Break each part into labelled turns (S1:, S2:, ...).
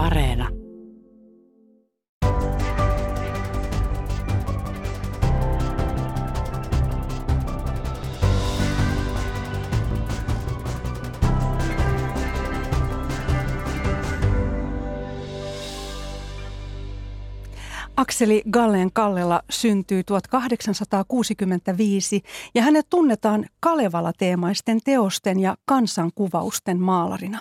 S1: Areena.
S2: Akseli Gallen Kallela syntyi 1865 ja hänet tunnetaan Kalevala-teemaisten teosten ja kansankuvausten maalarina.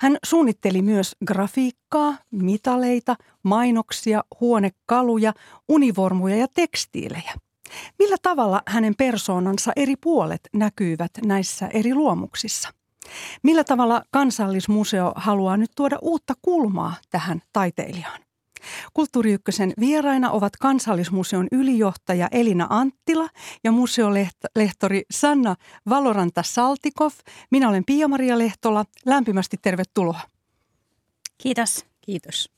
S2: Hän suunnitteli myös grafiikkaa, mitaleita, mainoksia, huonekaluja, univormuja ja tekstiilejä. Millä tavalla hänen persoonansa eri puolet näkyvät näissä eri luomuksissa? Millä tavalla kansallismuseo haluaa nyt tuoda uutta kulmaa tähän taiteilijaan? Kulttuuriykkösen vieraina ovat Kansallismuseon ylijohtaja Elina Anttila ja museolehtori Sanna Valoranta Saltikov. Minä olen Pia-Maria Lehtola. Lämpimästi tervetuloa.
S3: Kiitos.
S4: Kiitos.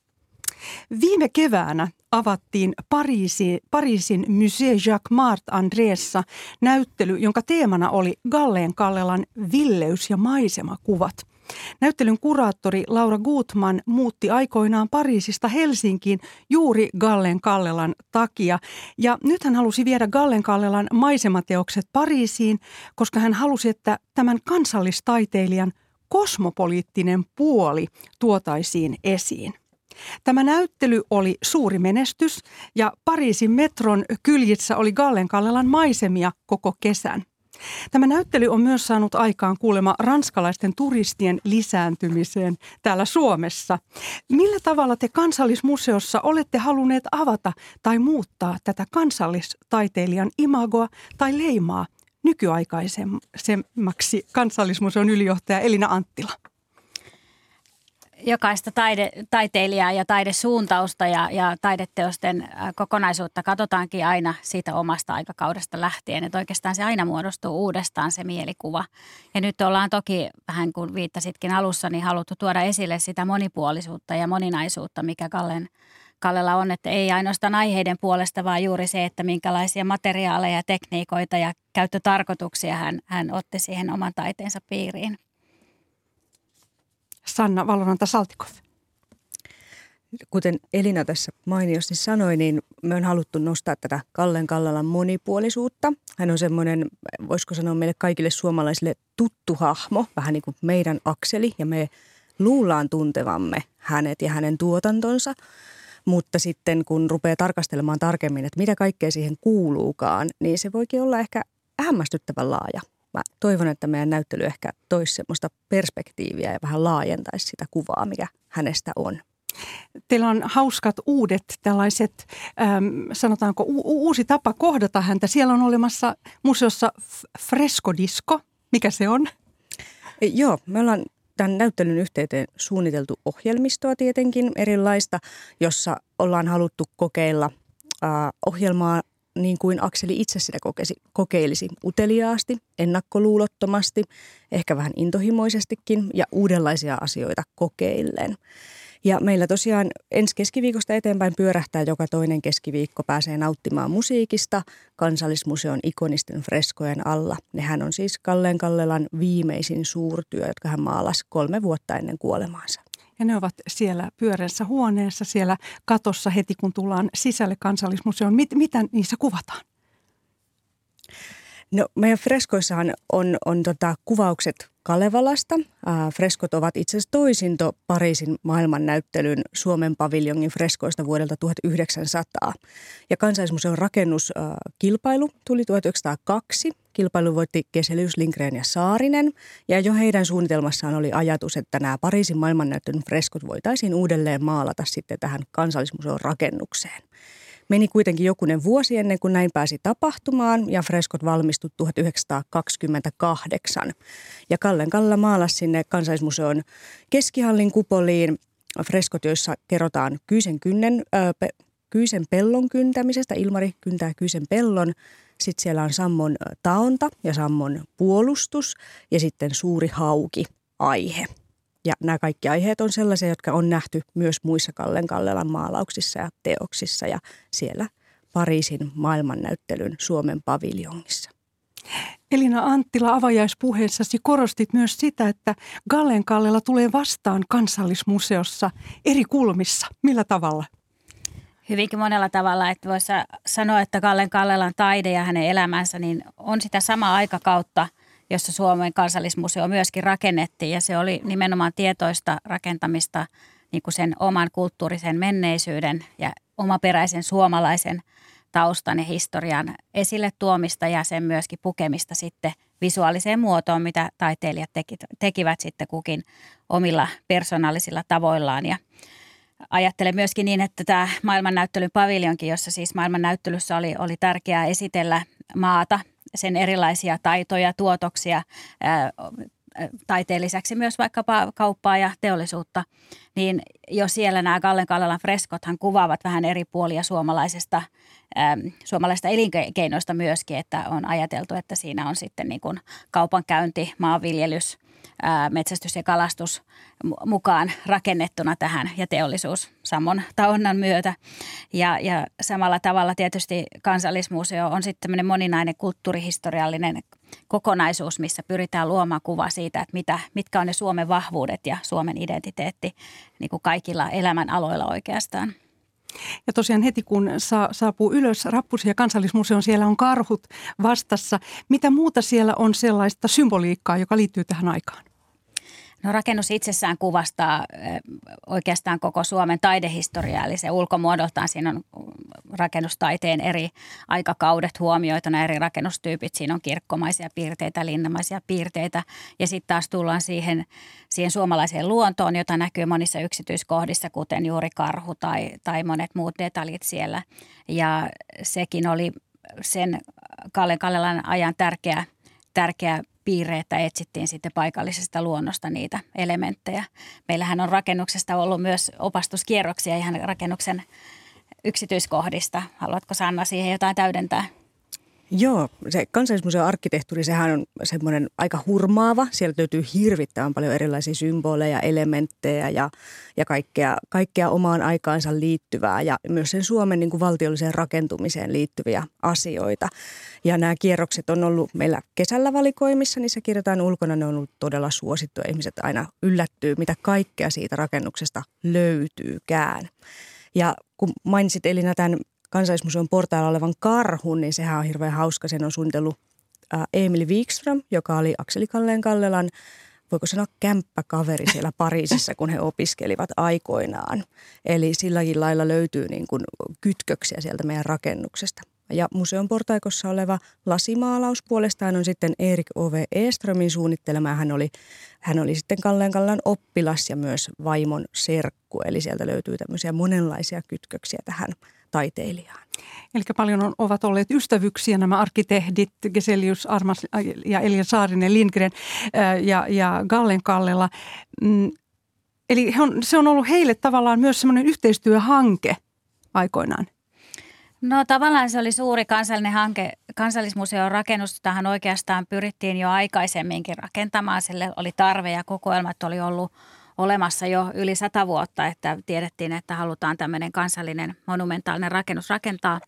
S2: Viime keväänä avattiin Pariisi, Pariisin Musée Jacques Mart Andreessa näyttely, jonka teemana oli Galleen Kallelan villeys- ja maisemakuvat – Näyttelyn kuraattori Laura Gutman muutti aikoinaan Pariisista Helsinkiin juuri Gallen Kallelan takia. Ja nyt hän halusi viedä Gallen Kallelan maisemateokset Pariisiin, koska hän halusi, että tämän kansallistaiteilijan kosmopoliittinen puoli tuotaisiin esiin. Tämä näyttely oli suuri menestys ja Pariisin metron kyljissä oli Gallen Kallelan maisemia koko kesän. Tämä näyttely on myös saanut aikaan kuulema ranskalaisten turistien lisääntymiseen täällä Suomessa. Millä tavalla te kansallismuseossa olette halunneet avata tai muuttaa tätä kansallistaiteilijan imagoa tai leimaa nykyaikaisemmaksi kansallismuseon ylijohtaja Elina Anttila?
S3: Jokaista taide, taiteilijaa ja taidesuuntausta ja, ja taideteosten kokonaisuutta katsotaankin aina siitä omasta aikakaudesta lähtien. Että oikeastaan se aina muodostuu uudestaan se mielikuva. Ja nyt ollaan toki, vähän kuin viittasitkin alussa, niin haluttu tuoda esille sitä monipuolisuutta ja moninaisuutta, mikä Kallen, Kallella on. Että ei ainoastaan aiheiden puolesta, vaan juuri se, että minkälaisia materiaaleja, tekniikoita ja käyttötarkoituksia hän, hän otti siihen oman taiteensa piiriin.
S2: Sanna Valoranta Saltikov?
S4: Kuten Elina tässä mainiosti sanoi, niin me on haluttu nostaa tätä Kallen Kallalan monipuolisuutta. Hän on semmoinen, voisiko sanoa meille kaikille suomalaisille tuttu hahmo, vähän niin kuin meidän akseli, ja me luullaan tuntevamme hänet ja hänen tuotantonsa. Mutta sitten kun rupeaa tarkastelemaan tarkemmin, että mitä kaikkea siihen kuuluukaan, niin se voikin olla ehkä hämmästyttävän laaja mä toivon, että meidän näyttely ehkä toisi semmoista perspektiiviä ja vähän laajentaisi sitä kuvaa, mikä hänestä on.
S2: Teillä on hauskat uudet tällaiset, ähm, sanotaanko u- uusi tapa kohdata häntä. Siellä on olemassa museossa freskodisko. Mikä se on?
S4: E, joo, me ollaan tämän näyttelyn yhteyteen suunniteltu ohjelmistoa tietenkin erilaista, jossa ollaan haluttu kokeilla äh, ohjelmaa niin kuin Akseli itse sitä kokesi, kokeilisi uteliaasti, ennakkoluulottomasti, ehkä vähän intohimoisestikin ja uudenlaisia asioita kokeillen. Ja meillä tosiaan ensi keskiviikosta eteenpäin pyörähtää joka toinen keskiviikko pääsee nauttimaan musiikista kansallismuseon ikonisten freskojen alla. Nehän on siis Kalleen Kallelan viimeisin suurtyö, jotka hän maalasi kolme vuotta ennen kuolemaansa.
S2: Ja ne ovat siellä pyöreässä huoneessa, siellä katossa heti kun tullaan sisälle kansallismuseoon. Mit, mitä niissä kuvataan?
S4: No meidän freskoissahan on, on tota, kuvaukset Kalevalasta. Äh, freskot ovat itse asiassa toisinto Pariisin maailmannäyttelyn Suomen paviljongin freskoista vuodelta 1900. Ja kansallismuseon rakennuskilpailu tuli 1902. Kilpailu voitti Keselius, Lindgren ja Saarinen. Ja jo heidän suunnitelmassaan oli ajatus, että nämä Pariisin maailmannäyttelyn freskot voitaisiin uudelleen maalata sitten tähän kansallismuseon rakennukseen. Meni kuitenkin jokunen vuosi ennen kuin näin pääsi tapahtumaan ja freskot valmistui 1928. Ja Kallen Kalla maalasi sinne kansallismuseon keskihallin kupoliin freskot, joissa kerrotaan Kyysen, kynnen, äh, pe, Kyysen pellon kyntämisestä. Ilmari kyntää Kyysen pellon. Sitten siellä on Sammon taonta ja Sammon puolustus ja sitten suuri hauki aihe. Ja nämä kaikki aiheet on sellaisia, jotka on nähty myös muissa Kallen Kallelan maalauksissa ja teoksissa ja siellä Pariisin maailmannäyttelyn Suomen paviljongissa.
S2: Elina Anttila avajaispuheessasi korostit myös sitä, että Gallen Kallella tulee vastaan kansallismuseossa eri kulmissa. Millä tavalla?
S3: Hyvinkin monella tavalla, että voisi sanoa, että Gallen Kallelan taide ja hänen elämänsä niin on sitä samaa aikakautta, jossa Suomen kansallismuseo myöskin rakennettiin ja se oli nimenomaan tietoista rakentamista niin kuin sen oman kulttuurisen menneisyyden ja omaperäisen suomalaisen – taustan ja historian esille tuomista ja sen myöskin pukemista sitten visuaaliseen muotoon, mitä taiteilijat teki, tekivät sitten kukin omilla persoonallisilla tavoillaan. Ja ajattelen myöskin niin, että tämä maailmannäyttelyn paviljonkin, jossa siis maailmannäyttelyssä oli, oli tärkeää esitellä maata, sen erilaisia taitoja, tuotoksia, taiteen lisäksi myös vaikkapa kauppaa ja teollisuutta, niin jo siellä nämä Gallen Kallelan freskothan kuvaavat vähän eri puolia suomalaisesta, suomalaisesta elinkeinoista myöskin, että on ajateltu, että siinä on sitten niin kuin kaupankäynti, maanviljelys, metsästys ja kalastus mukaan rakennettuna tähän ja teollisuus sammon taonnan myötä. Ja, ja samalla tavalla tietysti kansallismuseo on sitten moninainen kulttuurihistoriallinen kokonaisuus, missä pyritään luomaan kuva siitä, että mitä, mitkä on ne Suomen vahvuudet ja Suomen identiteetti niin kuin kaikilla elämän aloilla oikeastaan.
S2: Ja tosiaan heti kun sa- saapuu ylös Rappusia kansallismuseon, siellä on karhut vastassa. Mitä muuta siellä on sellaista symboliikkaa, joka liittyy tähän aikaan?
S3: No rakennus itsessään kuvastaa oikeastaan koko Suomen taidehistoriaa, eli se ulkomuodoltaan siinä on rakennustaiteen eri aikakaudet huomioituna, eri rakennustyypit. Siinä on kirkkomaisia piirteitä, linnamaisia piirteitä ja sitten taas tullaan siihen, siihen suomalaiseen luontoon, jota näkyy monissa yksityiskohdissa, kuten juuri karhu tai, tai monet muut detaljit siellä. Ja sekin oli sen Kallen Kallelan ajan tärkeä, tärkeä piirre, että etsittiin sitten paikallisesta luonnosta niitä elementtejä. Meillähän on rakennuksesta ollut myös opastuskierroksia ihan rakennuksen yksityiskohdista. Haluatko Sanna siihen jotain täydentää?
S4: Joo, se kansallismuseon arkkitehtuuri, sehän on semmoinen aika hurmaava. Sieltä löytyy hirvittävän paljon erilaisia symboleja, elementtejä ja, ja kaikkea, kaikkea omaan aikaansa liittyvää ja myös sen Suomen niin kuin valtiolliseen rakentumiseen liittyviä asioita. Ja nämä kierrokset on ollut meillä kesällä valikoimissa, niissä kirjoitetaan ulkona, ne on ollut todella suosittuja. Ihmiset aina yllättyy, mitä kaikkea siitä rakennuksesta löytyykään. Ja kun mainitsit Elina tämän kansallismuseon portailla olevan karhun, niin sehän on hirveän hauska. Sen on suunnitellut Emil Wikström, joka oli Akseli Kalleen Kallelan, voiko sanoa kämppäkaveri siellä Pariisissa, kun he opiskelivat aikoinaan. Eli silläkin lailla löytyy niin kuin kytköksiä sieltä meidän rakennuksesta. Ja museon portaikossa oleva lasimaalaus puolestaan on sitten Erik Ove Eströmin suunnittelema. Hän oli, hän oli sitten Kalleen Kallan oppilas ja myös vaimon serkku. Eli sieltä löytyy tämmöisiä monenlaisia kytköksiä tähän taiteilijaan.
S2: Eli paljon on, ovat olleet ystävyksiä nämä arkkitehdit Geselius Armas ja Elia Saarinen Lindgren ja, ja Gallen Kallela. Mm, eli he on, se on ollut heille tavallaan myös semmoinen yhteistyöhanke aikoinaan.
S3: No tavallaan se oli suuri kansallinen hanke. Kansallismuseon rakennustahan oikeastaan pyrittiin jo aikaisemminkin rakentamaan. Sille oli tarve ja kokoelmat oli ollut olemassa jo yli sata vuotta, että tiedettiin, että halutaan tämmöinen kansallinen monumentaalinen rakennus rakentaa.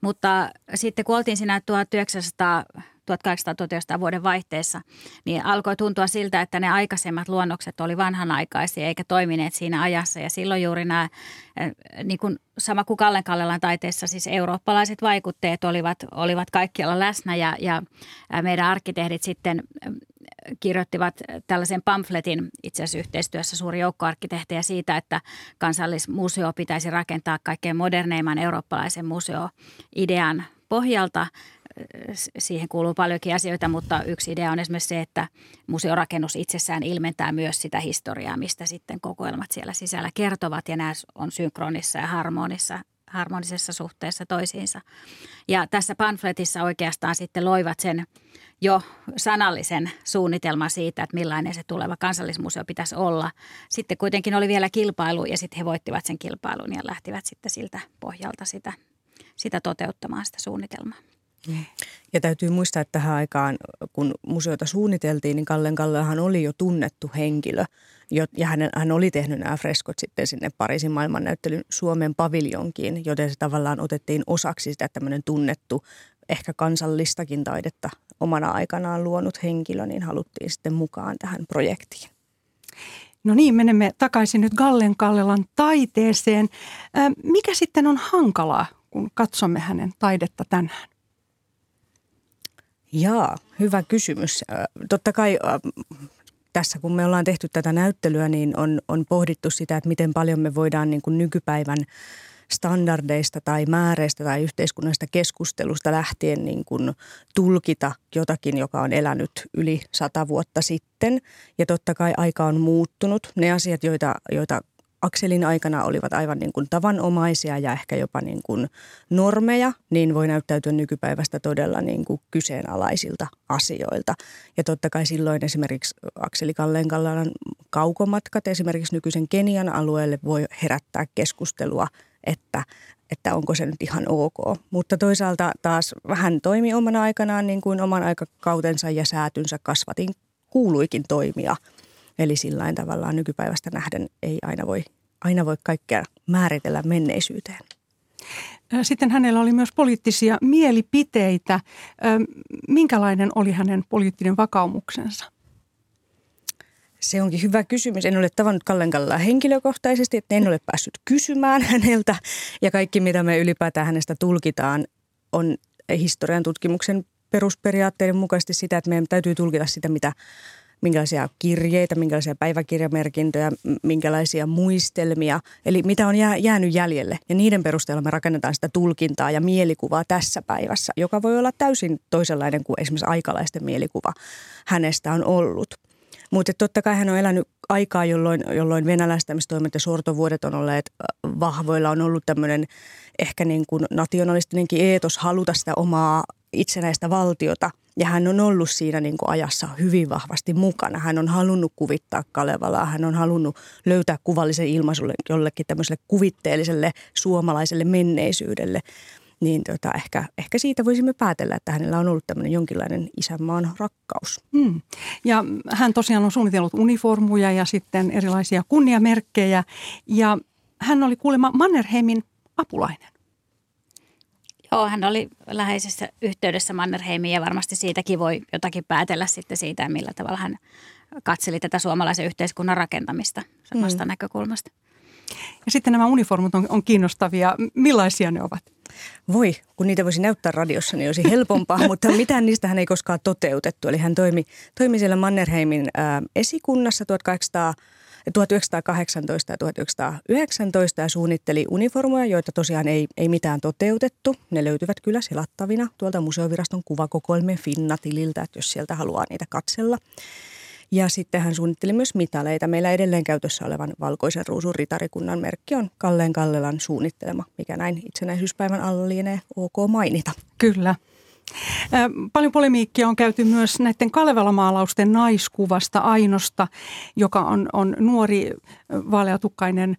S3: Mutta sitten kun oltiin siinä 1900 1800 vuoden vaihteessa, niin alkoi tuntua siltä, että ne aikaisemmat luonnokset oli vanhanaikaisia eikä toimineet siinä ajassa. Ja silloin juuri nämä, eh, niin kuin sama kuin Kallen Kallelan taiteessa, siis eurooppalaiset vaikutteet olivat, olivat kaikkialla läsnä ja, ja meidän arkkitehdit sitten kirjoittivat tällaisen pamfletin itse asiassa yhteistyössä suuri joukko arkkitehtejä siitä, että kansallismuseo pitäisi rakentaa kaikkein moderneimman eurooppalaisen museoidean pohjalta. Siihen kuuluu paljonkin asioita, mutta yksi idea on esimerkiksi se, että museorakennus itsessään ilmentää myös sitä historiaa, mistä sitten kokoelmat siellä sisällä kertovat ja nämä on synkronissa ja harmonissa harmonisessa suhteessa toisiinsa. Ja tässä pamfletissa oikeastaan sitten loivat sen jo sanallisen suunnitelman siitä, että millainen se tuleva kansallismuseo pitäisi olla. Sitten kuitenkin oli vielä kilpailu ja sitten he voittivat sen kilpailun ja lähtivät sitten siltä pohjalta sitä, sitä toteuttamaan sitä suunnitelmaa.
S4: Ja täytyy muistaa, että tähän aikaan, kun museota suunniteltiin, niin Kallen Kallehan oli jo tunnettu henkilö. Ja hän, hän oli tehnyt nämä freskot sitten sinne Pariisin maailmannäyttelyn Suomen paviljonkiin, joten se tavallaan otettiin osaksi sitä tämmöinen tunnettu ehkä kansallistakin taidetta omana aikanaan luonut henkilö, niin haluttiin sitten mukaan tähän projektiin.
S2: No niin, menemme takaisin nyt Gallen Kallelan taiteeseen. Mikä sitten on hankalaa, kun katsomme hänen taidetta tänään?
S4: Jaa, hyvä kysymys. Totta kai tässä kun me ollaan tehty tätä näyttelyä, niin on, on pohdittu sitä, että miten paljon me voidaan niin kuin nykypäivän standardeista tai määreistä tai yhteiskunnallisesta keskustelusta lähtien niin kuin tulkita jotakin, joka on elänyt yli sata vuotta sitten. Ja totta kai aika on muuttunut. Ne asiat, joita, joita Akselin aikana olivat aivan niin kuin tavanomaisia ja ehkä jopa niin kuin normeja, niin voi näyttäytyä nykypäivästä todella niin kuin kyseenalaisilta asioilta. Ja totta kai silloin esimerkiksi Akseli Kallenkallanan kaukomatkat esimerkiksi nykyisen Kenian alueelle voi herättää keskustelua, että, että onko se nyt ihan ok. Mutta toisaalta taas vähän toimi omana aikanaan niin kuin oman aikakautensa ja säätynsä kasvatin kuuluikin toimia – Eli sillä tavallaan nykypäivästä nähden ei aina voi, aina voi kaikkea määritellä menneisyyteen.
S2: Sitten hänellä oli myös poliittisia mielipiteitä. Minkälainen oli hänen poliittinen vakaumuksensa?
S4: Se onkin hyvä kysymys. En ole tavannut Kallen Kallaa henkilökohtaisesti, että en ole päässyt kysymään häneltä. Ja kaikki, mitä me ylipäätään hänestä tulkitaan, on historian tutkimuksen perusperiaatteiden mukaisesti sitä, että meidän täytyy tulkita sitä, mitä minkälaisia kirjeitä, minkälaisia päiväkirjamerkintöjä, minkälaisia muistelmia, eli mitä on jää, jäänyt jäljelle. Ja niiden perusteella me rakennetaan sitä tulkintaa ja mielikuvaa tässä päivässä, joka voi olla täysin toisenlainen kuin esimerkiksi aikalaisten mielikuva hänestä on ollut. Mutta totta kai hän on elänyt aikaa, jolloin, jolloin venäläistämistoimet ja sortovuodet on olleet vahvoilla. On ollut tämmöinen ehkä niin kuin nationalistinenkin eetos haluta sitä omaa itsenäistä valtiota – ja hän on ollut siinä niin kuin ajassa hyvin vahvasti mukana. Hän on halunnut kuvittaa Kalevalaa, hän on halunnut löytää kuvallisen ilmaisulle jollekin tämmöiselle kuvitteelliselle suomalaiselle menneisyydelle. Niin tota, ehkä, ehkä siitä voisimme päätellä, että hänellä on ollut tämmöinen jonkinlainen isänmaan rakkaus. Hmm.
S2: Ja hän tosiaan on suunnitellut uniformuja ja sitten erilaisia kunniamerkkejä. Ja hän oli kuulemma Mannerheimin apulainen.
S3: Joo, hän oli läheisessä yhteydessä Mannerheimiin ja varmasti siitäkin voi jotakin päätellä sitten siitä, millä tavalla hän katseli tätä suomalaisen yhteiskunnan rakentamista samasta mm. näkökulmasta.
S2: Ja sitten nämä uniformut on, on kiinnostavia. Millaisia ne ovat?
S4: Voi, kun niitä voisi näyttää radiossa, niin olisi helpompaa, mutta mitään niistä hän ei koskaan toteutettu. Eli hän toimi, toimi siellä Mannerheimin ää, esikunnassa 1800 1918 ja 1919 ja suunnitteli uniformoja, joita tosiaan ei, ei mitään toteutettu. Ne löytyvät kyllä selattavina tuolta museoviraston kuvakokoelmien Finna-tililtä, että jos sieltä haluaa niitä katsella. Ja sitten hän suunnitteli myös mitaleita. Meillä edelleen käytössä olevan valkoisen ruusun ritarikunnan merkki on Kalleen Kallelan suunnittelema, mikä näin itsenäisyyspäivän alla lienee ok mainita.
S2: Kyllä. Paljon polemiikkia on käyty myös näiden Kalevala-maalausten naiskuvasta Ainosta, joka on, on nuori vaaleatukkainen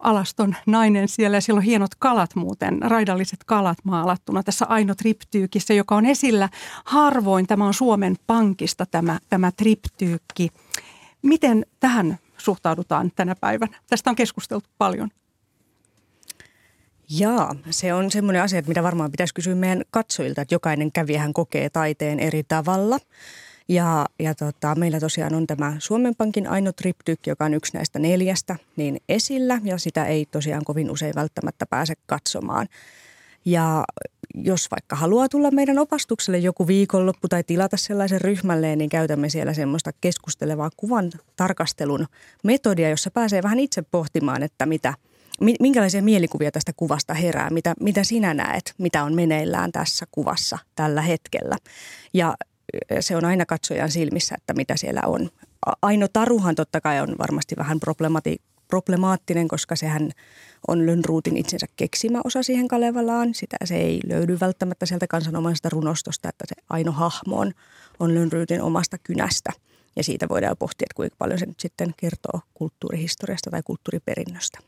S2: alaston nainen siellä. Siellä on hienot kalat muuten, raidalliset kalat maalattuna tässä Aino triptyykissä, joka on esillä harvoin. Tämä on Suomen Pankista tämä, tämä triptyykki. Miten tähän suhtaudutaan tänä päivänä? Tästä on keskusteltu paljon.
S4: Jaa, se on semmoinen asia, mitä varmaan pitäisi kysyä meidän katsojilta, että jokainen kävijähän kokee taiteen eri tavalla. Ja, ja tota, meillä tosiaan on tämä Suomen Pankin Aino Triptykki, joka on yksi näistä neljästä, niin esillä ja sitä ei tosiaan kovin usein välttämättä pääse katsomaan. Ja jos vaikka haluaa tulla meidän opastukselle joku viikonloppu tai tilata sellaisen ryhmälleen, niin käytämme siellä semmoista keskustelevaa kuvan tarkastelun metodia, jossa pääsee vähän itse pohtimaan, että mitä – minkälaisia mielikuvia tästä kuvasta herää, mitä, mitä sinä näet, mitä on meneillään tässä kuvassa tällä hetkellä. Ja se on aina katsojan silmissä, että mitä siellä on. Aino Taruhan totta kai on varmasti vähän problemati- problemaattinen, koska sehän on Lönnruutin itsensä keksimä osa siihen Kalevalaan. Sitä se ei löydy välttämättä sieltä kansanomaisesta runostosta, että se Aino hahmo on, on Lönnruutin omasta kynästä. Ja siitä voidaan pohtia, että kuinka paljon se nyt sitten kertoo kulttuurihistoriasta tai kulttuuriperinnöstä.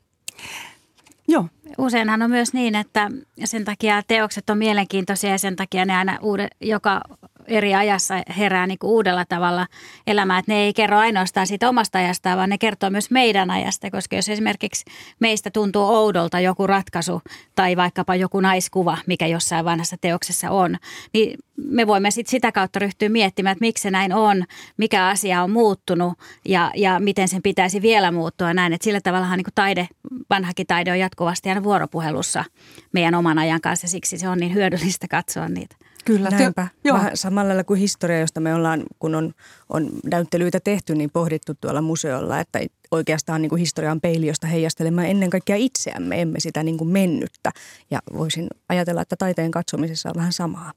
S3: Joo. Useinhan on myös niin, että sen takia teokset on mielenkiintoisia ja sen takia ne aina uude, joka eri ajassa herää niin kuin uudella tavalla elämään. Että ne ei kerro ainoastaan siitä omasta ajasta, vaan ne kertoo myös meidän ajasta, koska jos esimerkiksi meistä tuntuu oudolta joku ratkaisu tai vaikkapa joku naiskuva, mikä jossain vanhassa teoksessa on, niin me voimme sit sitä kautta ryhtyä miettimään, että miksi se näin on, mikä asia on muuttunut ja, ja miten sen pitäisi vielä muuttua näin. Että sillä tavallahan niin kuin taide, vanhakin taide on jatkuvasti aina vuoropuhelussa meidän oman ajan kanssa ja siksi se on niin hyödyllistä katsoa niitä.
S4: Kyllä. Näinpä. Te, Vähän samalla lailla kuin historia, josta me ollaan, kun on, on näyttelyitä tehty, niin pohdittu tuolla museolla, että oikeastaan niin kuin historian peili, josta heijastelemme ennen kaikkea itseämme, emme sitä niin kuin mennyttä. Ja voisin ajatella, että taiteen katsomisessa on vähän samaa.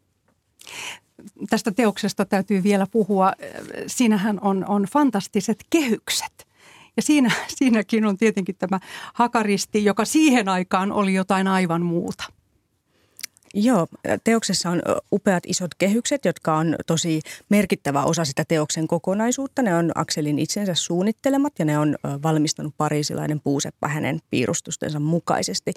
S2: Tästä teoksesta täytyy vielä puhua. Siinähän on, on fantastiset kehykset. Ja siinä, siinäkin on tietenkin tämä hakaristi, joka siihen aikaan oli jotain aivan muuta.
S4: Joo, teoksessa on upeat isot kehykset, jotka on tosi merkittävä osa sitä teoksen kokonaisuutta. Ne on Akselin itsensä suunnittelemat ja ne on valmistanut pariisilainen puuseppa hänen piirustustensa mukaisesti.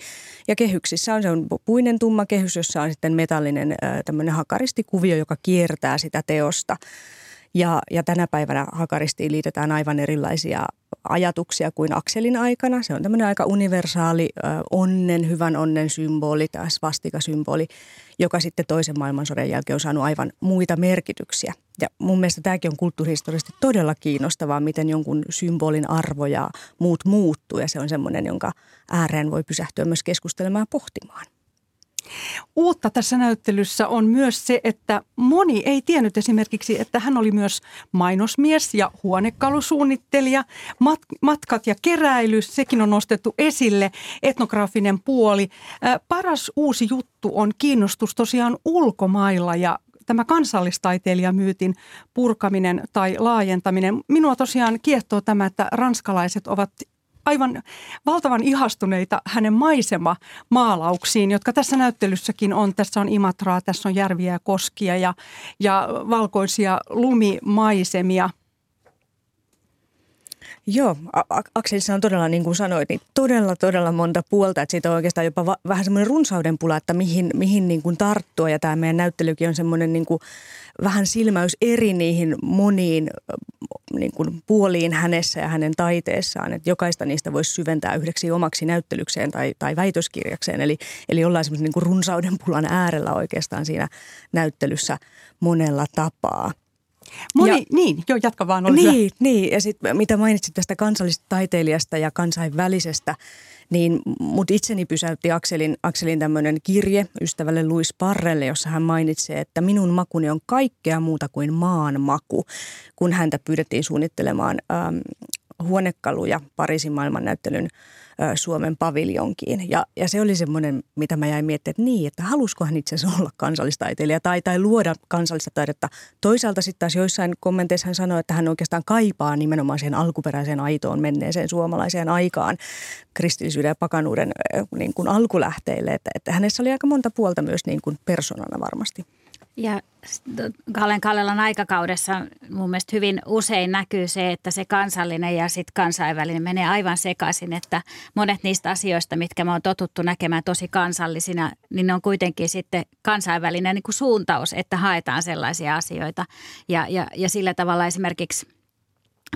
S4: Ja kehyksissä on se on puinen tumma kehys, jossa on sitten metallinen tämmöinen hakaristikuvio, joka kiertää sitä teosta. Ja, ja tänä päivänä hakaristiin liitetään aivan erilaisia ajatuksia kuin Akselin aikana. Se on tämmöinen aika universaali onnen, hyvän onnen symboli tai svastikasymboli, joka sitten toisen maailmansodan jälkeen on saanut aivan muita merkityksiä. Ja mun mielestä tämäkin on kulttuurihistoriallisesti todella kiinnostavaa, miten jonkun symbolin arvo ja muut muuttuu. Ja se on semmoinen, jonka ääreen voi pysähtyä myös keskustelemaan pohtimaan.
S2: Uutta tässä näyttelyssä on myös se, että moni ei tiennyt esimerkiksi, että hän oli myös mainosmies ja huonekalusuunnittelija. Mat- matkat ja keräily, sekin on nostettu esille, etnograafinen puoli. Paras uusi juttu on kiinnostus tosiaan ulkomailla ja tämä kansallistaiteilijamyytin purkaminen tai laajentaminen. Minua tosiaan kiehtoo tämä, että ranskalaiset ovat aivan valtavan ihastuneita hänen maisema maalauksiin, jotka tässä näyttelyssäkin on. Tässä on Imatraa, tässä on järviä ja koskia ja, ja valkoisia lumimaisemia.
S4: Joo, Akselissa on todella, niin kuin sanoit, niin todella, todella monta puolta. Että siitä on oikeastaan jopa va- vähän semmoinen runsauden pula, että mihin, mihin niin kuin tarttua. Ja tämä meidän näyttelykin on semmoinen niin kuin vähän silmäys eri niihin moniin niin kuin puoliin hänessä ja hänen taiteessaan. Että jokaista niistä voisi syventää yhdeksi omaksi näyttelykseen tai, tai väitöskirjakseen. Eli, eli ollaan semmoisen niin kuin runsauden pulan äärellä oikeastaan siinä näyttelyssä monella tapaa.
S2: Moni, ja, niin, joo, jatka vaan.
S4: Niin, hyvä. niin, ja sitten mitä mainitsit tästä kansallisesta taiteilijasta ja kansainvälisestä, niin mut itseni pysäytti Akselin, Akselin tämmöinen kirje ystävälle Luis Parrelle, jossa hän mainitsee, että minun makuni on kaikkea muuta kuin maan maku, kun häntä pyydettiin suunnittelemaan ähm, huonekaluja Pariisin maailmannäyttelyn Suomen paviljonkiin. Ja, ja se oli semmoinen, mitä mä jäin miettimään, että niin, että halusko hän itse asiassa olla kansallistaiteilija tai, tai luoda kansallista taidetta. Toisaalta sitten taas joissain kommenteissa hän sanoi, että hän oikeastaan kaipaa nimenomaan siihen alkuperäiseen aitoon menneeseen suomalaiseen aikaan kristillisyyden ja pakanuuden niin kuin alkulähteille. Että, että hänessä oli aika monta puolta myös niin kuin persoonana varmasti.
S3: Ja Kallen Kallelan aikakaudessa mun mielestä hyvin usein näkyy se, että se kansallinen ja sitten kansainvälinen menee aivan sekaisin, että monet niistä asioista, mitkä me on totuttu näkemään tosi kansallisina, niin ne on kuitenkin sitten kansainvälinen niin kuin suuntaus, että haetaan sellaisia asioita. Ja, ja, ja sillä tavalla esimerkiksi –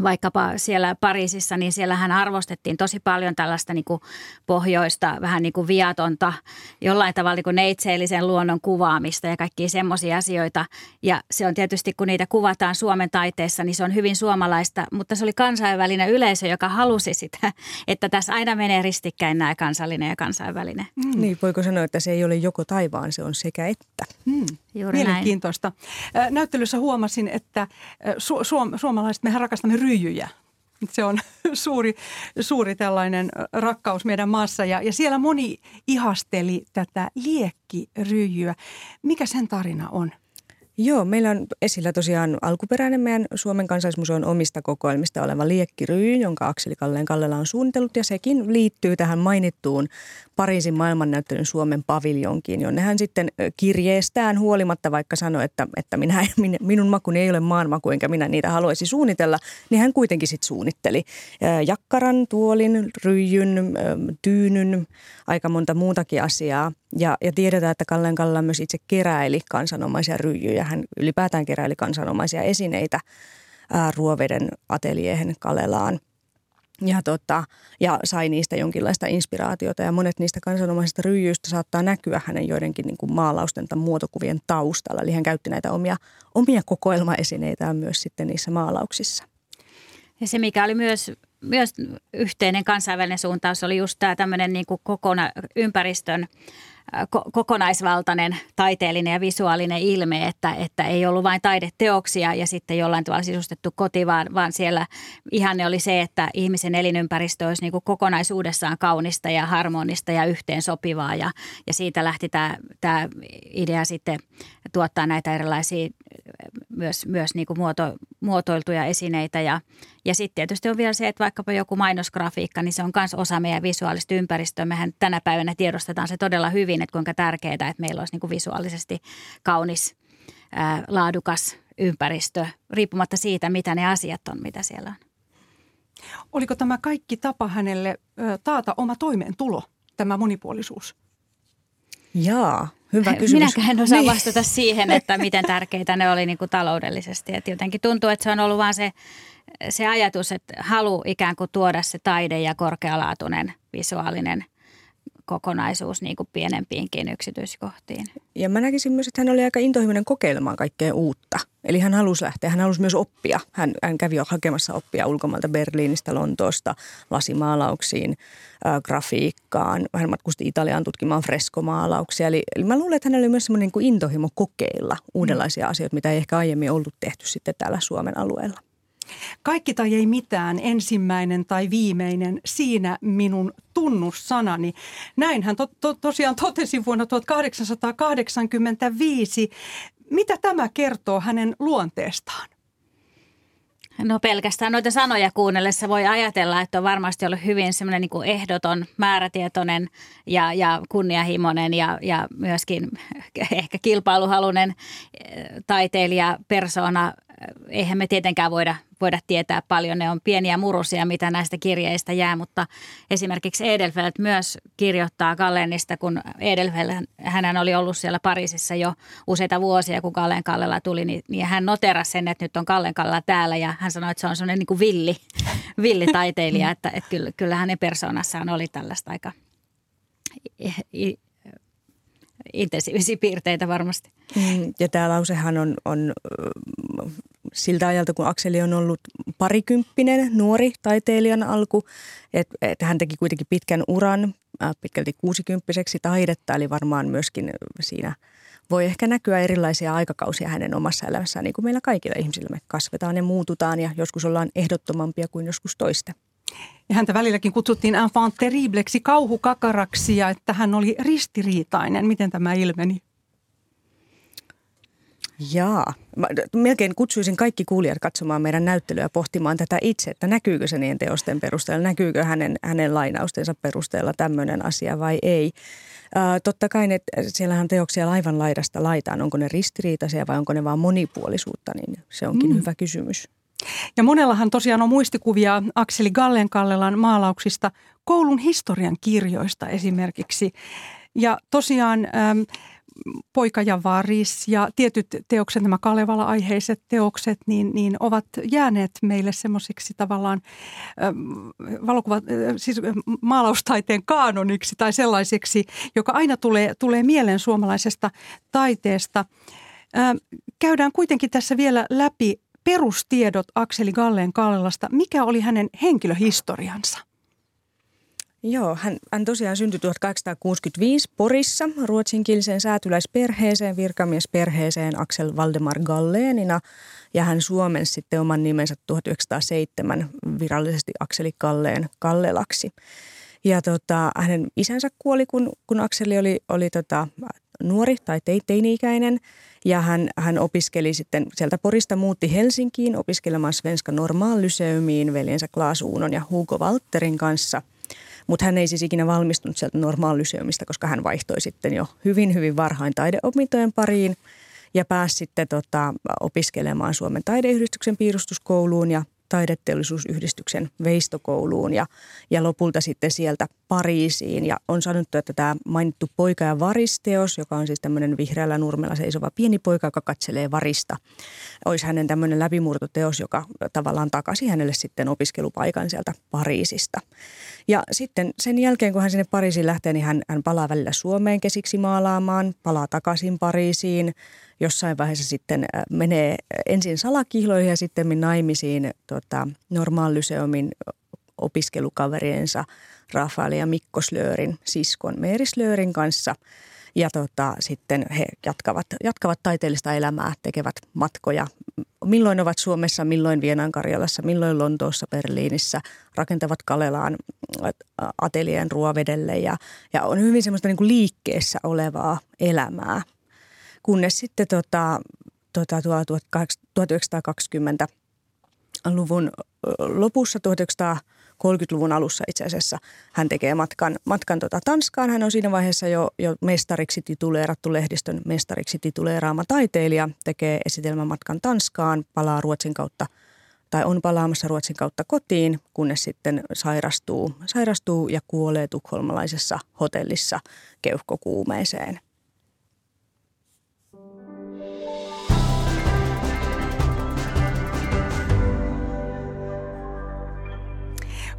S3: vaikkapa siellä Pariisissa, niin siellähän arvostettiin tosi paljon tällaista niin kuin pohjoista, vähän niin kuin viatonta, jollain tavalla niin kuin neitseellisen luonnon kuvaamista ja kaikkia semmoisia asioita. Ja se on tietysti, kun niitä kuvataan Suomen taiteessa, niin se on hyvin suomalaista, mutta se oli kansainvälinen yleisö, joka halusi sitä, että tässä aina menee ristikkäin nämä kansallinen ja kansainvälinen.
S4: Mm. Niin, voiko sanoa, että se ei ole joko taivaan, se on sekä että. Mm.
S2: Juuri Mielenkiintoista. Näin. Näyttelyssä huomasin, että su- su- suomalaiset, mehän rakastamme ryijyjä. Se on suuri, suuri tällainen rakkaus meidän maassa ja, ja siellä moni ihasteli tätä liekkiryijyä. Mikä sen tarina on?
S4: Joo, meillä on esillä tosiaan alkuperäinen meidän Suomen kansallismuseon omista kokoelmista oleva liekkiryy, jonka Akseli Kalleen Kallela on suunnitellut ja sekin liittyy tähän mainittuun Pariisin maailmannäyttelyn Suomen paviljonkiin, jonne hän sitten kirjeestään huolimatta, vaikka sanoi, että, että minä, minun makuni ei ole maanmaku enkä minä niitä haluaisi suunnitella, niin hän kuitenkin sitten suunnitteli jakkaran, tuolin, ryijyn, tyynyn, aika monta muutakin asiaa. Ja, ja tiedetään, että Kallen Kalla myös itse keräili kansanomaisia ryijyjä. Hän ylipäätään keräili kansanomaisia esineitä ää, Ruoveden ateliehen Kalelaan – ja, tota, ja sai niistä jonkinlaista inspiraatiota ja monet niistä kansanomaisista ryijyistä saattaa näkyä hänen joidenkin niin kuin maalausten tai muotokuvien taustalla. Eli hän käytti näitä omia, omia kokoelmaesineitään myös sitten niissä maalauksissa.
S3: Ja se, mikä oli myös, myös yhteinen kansainvälinen suuntaus, oli just tämä tämmöinen niin kuin kokona, ympäristön kokonaisvaltainen taiteellinen ja visuaalinen ilme, että, että ei ollut vain taideteoksia ja sitten jollain tavalla sisustettu koti, vaan, vaan siellä ihanne oli se, että ihmisen elinympäristö olisi niin kuin kokonaisuudessaan kaunista ja harmonista ja yhteensopivaa ja, ja siitä lähti tämä, tämä idea sitten tuottaa näitä erilaisia myös, myös niin kuin muoto, muotoiltuja esineitä. Ja, ja sitten tietysti on vielä se, että vaikkapa joku mainosgrafiikka, niin se on myös osa meidän visuaalista ympäristöä. Mehän tänä päivänä tiedostetaan se todella hyvin, että kuinka tärkeää, että meillä olisi niin kuin visuaalisesti kaunis, ää, laadukas ympäristö, riippumatta siitä, mitä ne asiat on, mitä siellä on.
S2: Oliko tämä kaikki tapa hänelle taata oma toimeentulo, tämä monipuolisuus?
S4: Jaa, hyvä kysymys.
S3: Minäkään en osaa niin. vastata siihen, että miten tärkeitä ne oli niin kuin taloudellisesti. Että jotenkin tuntuu, että se on ollut vain se, se ajatus, että halu ikään kuin tuoda se taide ja korkealaatuinen visuaalinen kokonaisuus niin kuin pienempiinkin yksityiskohtiin.
S4: Ja mä näkisin myös, että hän oli aika intohimoinen kokeilemaan kaikkea uutta. Eli hän halusi lähteä, hän halusi myös oppia. Hän, hän kävi jo hakemassa oppia ulkomailta Berliinistä, Lontoosta, lasimaalauksiin, äh, grafiikkaan. Hän matkusti Italiaan tutkimaan freskomaalauksia. Eli, eli mä luulen, että hänellä oli myös semmoinen niin intohimo kokeilla uudenlaisia mm. asioita, mitä ei ehkä aiemmin ollut tehty sitten täällä Suomen alueella.
S2: Kaikki tai ei mitään, ensimmäinen tai viimeinen, siinä minun tunnussanani. Näin hän to, to, tosiaan totesi vuonna 1885. Mitä tämä kertoo hänen luonteestaan?
S3: No pelkästään noita sanoja kuunnellessa voi ajatella, että on varmasti ollut hyvin semmoinen niin kuin ehdoton, määrätietoinen ja, ja kunnianhimoinen ja, ja myöskin ehkä kilpailuhalunen eh, taiteilija, persona eihän me tietenkään voida, voida tietää paljon. Ne on pieniä murusia, mitä näistä kirjeistä jää, mutta esimerkiksi Edelfeld myös kirjoittaa Gallennista, kun Edelfeld, hän oli ollut siellä Pariisissa jo useita vuosia, kun Gallen Kallela tuli, niin, niin hän noterasi sen, että nyt on Gallen Kallela täällä ja hän sanoi, että se on sellainen niin kuin villi, villitaiteilija, että, että kyllä, kyllä hänen persoonassaan oli tällaista aika intensiivisiä piirteitä varmasti.
S4: Mm, ja tämä lausehan on, on siltä ajalta, kun Akseli on ollut parikymppinen nuori taiteilijan alku, että et hän teki kuitenkin pitkän uran, pitkälti kuusikymppiseksi taidetta, eli varmaan myöskin siinä voi ehkä näkyä erilaisia aikakausia hänen omassa elämässään, niin kuin meillä kaikilla ihmisillä. Me kasvetaan ja muututaan ja joskus ollaan ehdottomampia kuin joskus toista.
S2: Ja häntä välilläkin kutsuttiin enfant terribleksi, kauhukakaraksi ja että hän oli ristiriitainen. Miten tämä ilmeni?
S4: Jaa. Mä melkein kutsuisin kaikki kuulijat katsomaan meidän näyttelyä pohtimaan tätä itse, että näkyykö se niiden teosten perusteella, näkyykö hänen, hänen lainaustensa perusteella tämmöinen asia vai ei. Ää, totta kai ne, siellähän teoksia laivan laidasta laitaan, onko ne ristiriitaisia vai onko ne vaan monipuolisuutta, niin se onkin mm. hyvä kysymys.
S2: Ja monellahan tosiaan on muistikuvia Akseli Gallenkallelan maalauksista koulun historian kirjoista esimerkiksi. Ja tosiaan... Ähm, Poika ja varis ja tietyt teokset, nämä Kalevala-aiheiset teokset, niin, niin ovat jääneet meille semmoisiksi tavallaan äh, valokuva, äh, siis maalaustaiteen kaanoniksi tai sellaiseksi, joka aina tulee, tulee mieleen suomalaisesta taiteesta. Äh, käydään kuitenkin tässä vielä läpi perustiedot Akseli Galleen Kallelasta. Mikä oli hänen henkilöhistoriansa?
S4: Joo, hän, hän tosiaan syntyi 1865 Porissa ruotsinkieliseen säätyläisperheeseen, virkamiesperheeseen Aksel Valdemar Galleenina ja hän suomen sitten oman nimensä 1907 virallisesti Akseli Kalleen Kallelaksi. Ja tota, hänen isänsä kuoli, kun, kun Akseli oli, oli tota, nuori tai teini-ikäinen. Ja hän, hän opiskeli sitten, sieltä Porista muutti Helsinkiin opiskelemaan Svenska Normaallyseumiin veljensä Klaas Uunon ja Hugo Walterin kanssa – mutta hän ei siis ikinä valmistunut sieltä normaallyseumista, koska hän vaihtoi sitten jo hyvin, hyvin varhain taideopintojen pariin ja pääsi sitten tota, opiskelemaan Suomen taideyhdistyksen piirustuskouluun ja taideteollisuusyhdistyksen veistokouluun ja, ja lopulta sitten sieltä Pariisiin. Ja on sanottu, että tämä mainittu poika ja varisteos, joka on siis tämmöinen vihreällä nurmella seisova pieni poika, joka katselee varista, olisi hänen tämmöinen läpimurtoteos, joka tavallaan takasi hänelle sitten opiskelupaikan sieltä Pariisista. Ja sitten sen jälkeen, kun hän sinne Pariisiin lähtee, niin hän, hän palaa välillä Suomeen kesiksi maalaamaan, palaa takaisin Pariisiin. Jossain vaiheessa sitten äh, menee ensin salakihloihin ja sitten naimisiin tota, Normaallyseomin opiskelukaveriensa Rafael ja Mikko Slöörin siskon Meeri Slöörin kanssa. Ja tota, sitten he jatkavat, jatkavat taiteellista elämää, tekevät matkoja. Milloin ovat Suomessa, milloin Vienan Karjalassa, milloin Lontoossa, Berliinissä. Rakentavat Kalelaan äh, atelien Ruovedelle ja, ja on hyvin semmoista niin kuin liikkeessä olevaa elämää. Kunnes sitten tota, tota, 1920-luvun lopussa 1900 30-luvun alussa itse asiassa hän tekee matkan, matkan tota Tanskaan. Hän on siinä vaiheessa jo, jo mestariksi tituleerattu lehdistön mestariksi tituleeraama taiteilija. Tekee esitelmän matkan Tanskaan, palaa Ruotsin kautta tai on palaamassa Ruotsin kautta kotiin, kunnes sitten sairastuu, sairastuu ja kuolee tukholmalaisessa hotellissa keuhkokuumeeseen.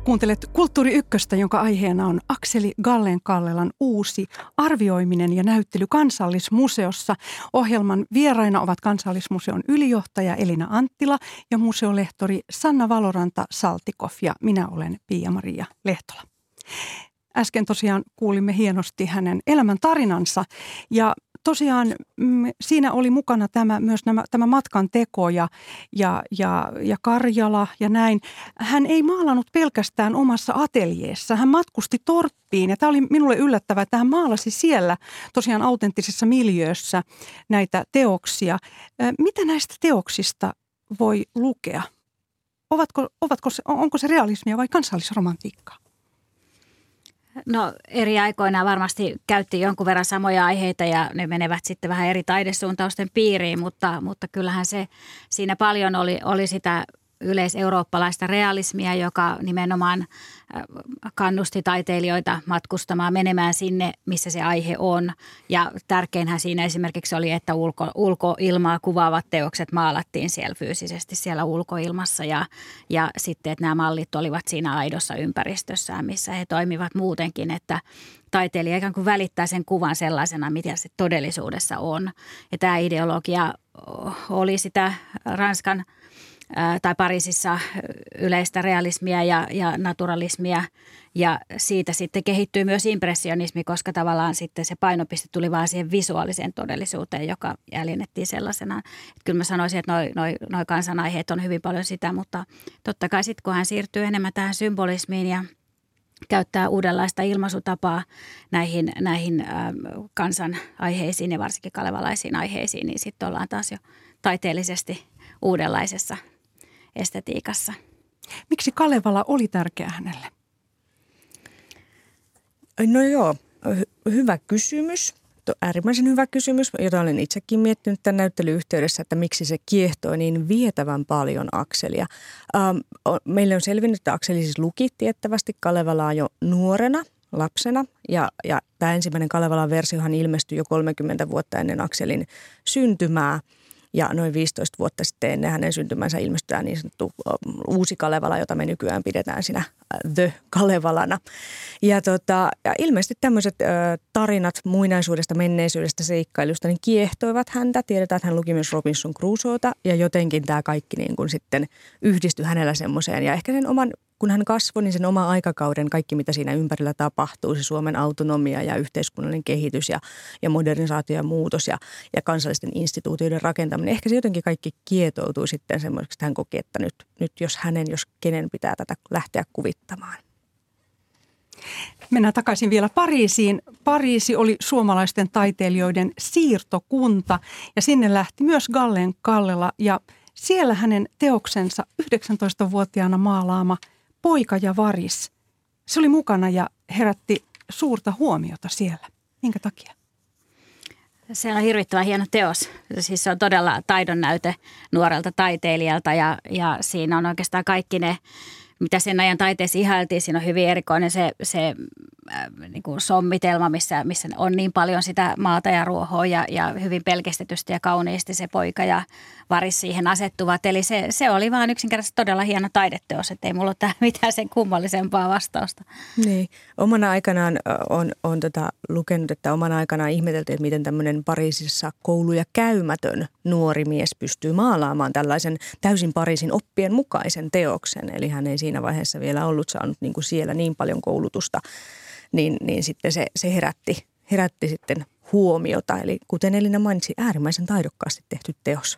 S2: Kuuntelet Kulttuuri Ykköstä, jonka aiheena on Akseli Gallen Kallelan uusi arvioiminen ja näyttely Kansallismuseossa. Ohjelman vieraina ovat Kansallismuseon ylijohtaja Elina Anttila ja museolehtori Sanna Valoranta Saltikov ja minä olen Pia-Maria Lehtola. Äsken tosiaan kuulimme hienosti hänen elämän tarinansa ja tosiaan mm, siinä oli mukana tämä, myös nämä, tämä matkan teko ja, ja, ja, ja Karjala ja näin. Hän ei maalannut pelkästään omassa ateljeessa, hän matkusti Torppiin ja tämä oli minulle yllättävää, että hän maalasi siellä tosiaan autenttisessa miljöössä näitä teoksia. Mitä näistä teoksista voi lukea? Ovatko, ovatko se, onko se realismia vai kansallisromantiikkaa?
S3: No eri aikoina varmasti käytti jonkun verran samoja aiheita ja ne menevät sitten vähän eri taidesuuntausten piiriin, mutta, mutta kyllähän se siinä paljon oli, oli sitä yleiseurooppalaista realismia, joka nimenomaan äh, kannusti taiteilijoita matkustamaan, menemään sinne, missä se aihe on. Ja tärkeinhän siinä esimerkiksi oli, että ulko, ulkoilmaa kuvaavat teokset maalattiin siellä fyysisesti siellä ulkoilmassa ja, ja sitten, että nämä mallit olivat siinä aidossa ympäristössään, missä he toimivat muutenkin, että taiteilija ikään kuin välittää sen kuvan sellaisena, mitä se todellisuudessa on. Ja tämä ideologia oli sitä Ranskan – tai Pariisissa yleistä realismia ja, ja naturalismia ja siitä sitten kehittyy myös impressionismi, koska tavallaan sitten se painopiste tuli vaan siihen visuaaliseen todellisuuteen, joka jäljennettiin sellaisena. Että kyllä mä sanoisin, että noi, noi, noi kansanaiheet on hyvin paljon sitä, mutta totta kai sitten kun hän siirtyy enemmän tähän symbolismiin ja käyttää uudenlaista ilmaisutapaa näihin, näihin kansan aiheisiin ja varsinkin kalevalaisiin aiheisiin, niin sitten ollaan taas jo taiteellisesti uudenlaisessa estetiikassa.
S2: Miksi Kalevala oli tärkeä hänelle?
S4: No joo, hy- hyvä kysymys. Äärimmäisen hyvä kysymys, jota olen itsekin miettinyt tämän näyttelyn yhteydessä, että miksi se kiehtoi niin vietävän paljon Akselia. Ähm, meille on selvinnyt, että Akseli siis luki tiettävästi Kalevalaa jo nuorena, lapsena. Ja, ja tämä ensimmäinen Kalevalan versiohan ilmestyi jo 30 vuotta ennen Akselin syntymää – ja noin 15 vuotta sitten ennen hänen syntymänsä ilmestyi niin sanottu uusi Kalevala, jota me nykyään pidetään siinä The Kalevalana. Ja, tota, ja ilmeisesti tämmöiset ö, tarinat muinaisuudesta, menneisyydestä, seikkailusta, niin kiehtoivat häntä. Tiedetään, että hän luki myös Robinson Crusoota ja jotenkin tämä kaikki niin kuin sitten yhdistyi hänellä semmoiseen. Ja ehkä sen oman kun hän kasvoi, niin sen oma aikakauden, kaikki mitä siinä ympärillä tapahtuu, se Suomen autonomia ja yhteiskunnallinen kehitys ja, ja modernisaatio ja muutos ja, ja kansallisten instituutioiden rakentaminen, ehkä se jotenkin kaikki kietoutuu sitten semmoiseksi, että hän koki, että nyt, nyt jos hänen, jos kenen pitää tätä lähteä kuvittamaan.
S2: Mennään takaisin vielä Pariisiin. Pariisi oli suomalaisten taiteilijoiden siirtokunta ja sinne lähti myös Gallen Kallela ja siellä hänen teoksensa 19-vuotiaana maalaama – Poika ja varis. Se oli mukana ja herätti suurta huomiota siellä. Minkä takia?
S3: Se on hirvittävän hieno teos. Siis se on todella taidon näyte nuorelta taiteilijalta ja, ja siinä on oikeastaan kaikki ne mitä sen ajan taiteessa ihailtiin. Siinä on hyvin erikoinen se, se niin kuin sommitelma, missä, missä on niin paljon sitä maata ja ruohoa ja, ja hyvin pelkistetysti ja kauniisti se poika ja varis siihen asettuvat. Eli se, se oli vaan yksinkertaisesti todella hieno taideteos, että ei mulla ole mitään sen kummallisempaa vastausta.
S4: Niin, omana aikanaan on, on tota lukenut, että omana aikanaan ihmeteltiin, että miten tämmöinen Pariisissa kouluja käymätön nuori mies pystyy maalaamaan tällaisen täysin Pariisin oppien mukaisen teoksen. Eli hän ei siinä vaiheessa vielä ollut saanut niin kuin siellä niin paljon koulutusta, niin, niin sitten se, se herätti, herätti sitten huomiota. Eli kuten Elina mainitsi, äärimmäisen taidokkaasti tehty teos.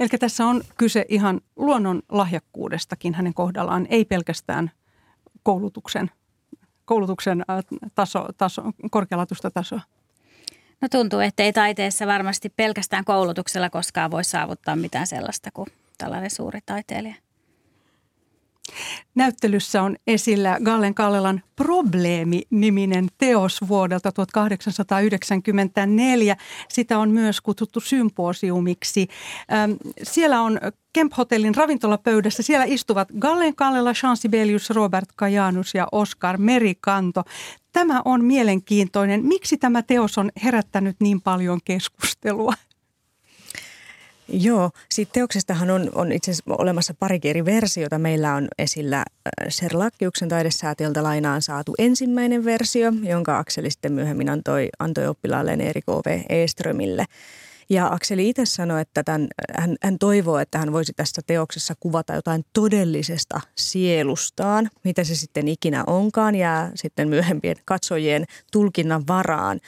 S2: Eli tässä on kyse ihan luonnon lahjakkuudestakin hänen kohdallaan, ei pelkästään koulutuksen, koulutuksen äh, taso, taso, korkealaatuista tasoa.
S3: No tuntuu, että ei taiteessa varmasti pelkästään koulutuksella koskaan voi saavuttaa mitään sellaista kuin tällainen suuri taiteilija.
S2: Näyttelyssä on esillä Gallen Kallelan Probleemi-niminen teos vuodelta 1894. Sitä on myös kutsuttu symposiumiksi. Siellä on Kemp-hotellin ravintolapöydässä. Siellä istuvat Gallen Kallela, Jean Sibelius, Robert Kajanus ja Oscar Merikanto. Tämä on mielenkiintoinen. Miksi tämä teos on herättänyt niin paljon keskustelua?
S4: Joo, siitä teoksestahan on, on itse asiassa olemassa pari eri versiota. Meillä on esillä äh, Serlakiuksen taidesäätiöltä lainaan saatu ensimmäinen versio, jonka Akseli sitten myöhemmin antoi, antoi oppilaalleen Erik O.V. Eströmille. Ja Akseli itse sanoi, että tämän, hän, hän toivoo, että hän voisi tässä teoksessa kuvata jotain todellisesta sielustaan, mitä se sitten ikinä onkaan, ja sitten myöhempien katsojien tulkinnan varaan.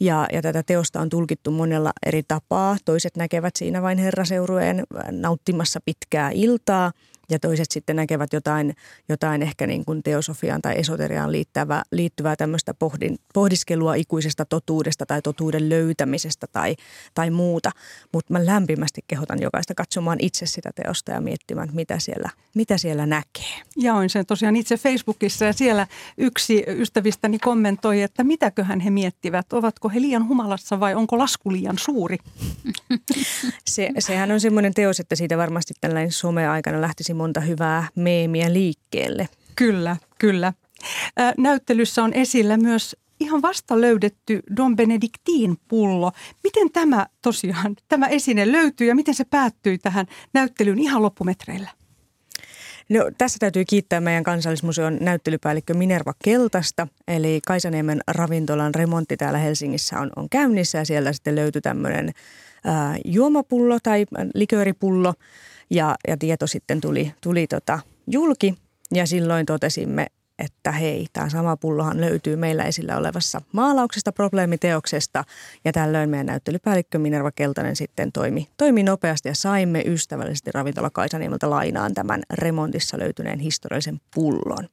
S4: Ja, ja tätä teosta on tulkittu monella eri tapaa. Toiset näkevät siinä vain herraseurueen nauttimassa pitkää iltaa – ja toiset sitten näkevät jotain, jotain ehkä niin kuin teosofiaan tai esoteriaan liittyvää, liittyvää tämmöistä pohdin, pohdiskelua ikuisesta totuudesta tai totuuden löytämisestä tai, tai muuta. Mutta mä lämpimästi kehotan jokaista katsomaan itse sitä teosta ja miettimään, mitä siellä, mitä siellä näkee.
S2: Jaoin sen tosiaan itse Facebookissa ja siellä yksi ystävistäni kommentoi, että mitäköhän he miettivät. Ovatko he liian humalassa vai onko lasku liian suuri?
S4: Se, sehän on semmoinen teos, että siitä varmasti tällainen some-aikana lähtisi monta hyvää meemiä liikkeelle.
S2: Kyllä, kyllä. Näyttelyssä on esillä myös ihan vasta löydetty Don Benedictin pullo. Miten tämä tosiaan, tämä esine löytyy ja miten se päättyi tähän näyttelyyn ihan loppumetreillä?
S4: No, tässä täytyy kiittää meidän kansallismuseon näyttelypäällikkö Minerva Keltasta, eli Kaisaniemen ravintolan remontti täällä Helsingissä on, on käynnissä ja siellä sitten löytyi tämmöinen ää, juomapullo tai likööripullo – ja, ja tieto sitten tuli, tuli tota julki ja silloin totesimme, että hei, tämä sama pullohan löytyy meillä esillä olevassa maalauksesta, probleemiteoksesta. Ja tällöin meidän näyttelypäällikkö Minerva Keltanen sitten toimi, toimi nopeasti ja saimme ystävällisesti ravintola Kaisaniemeltä lainaan tämän remontissa löytyneen historiallisen pullon.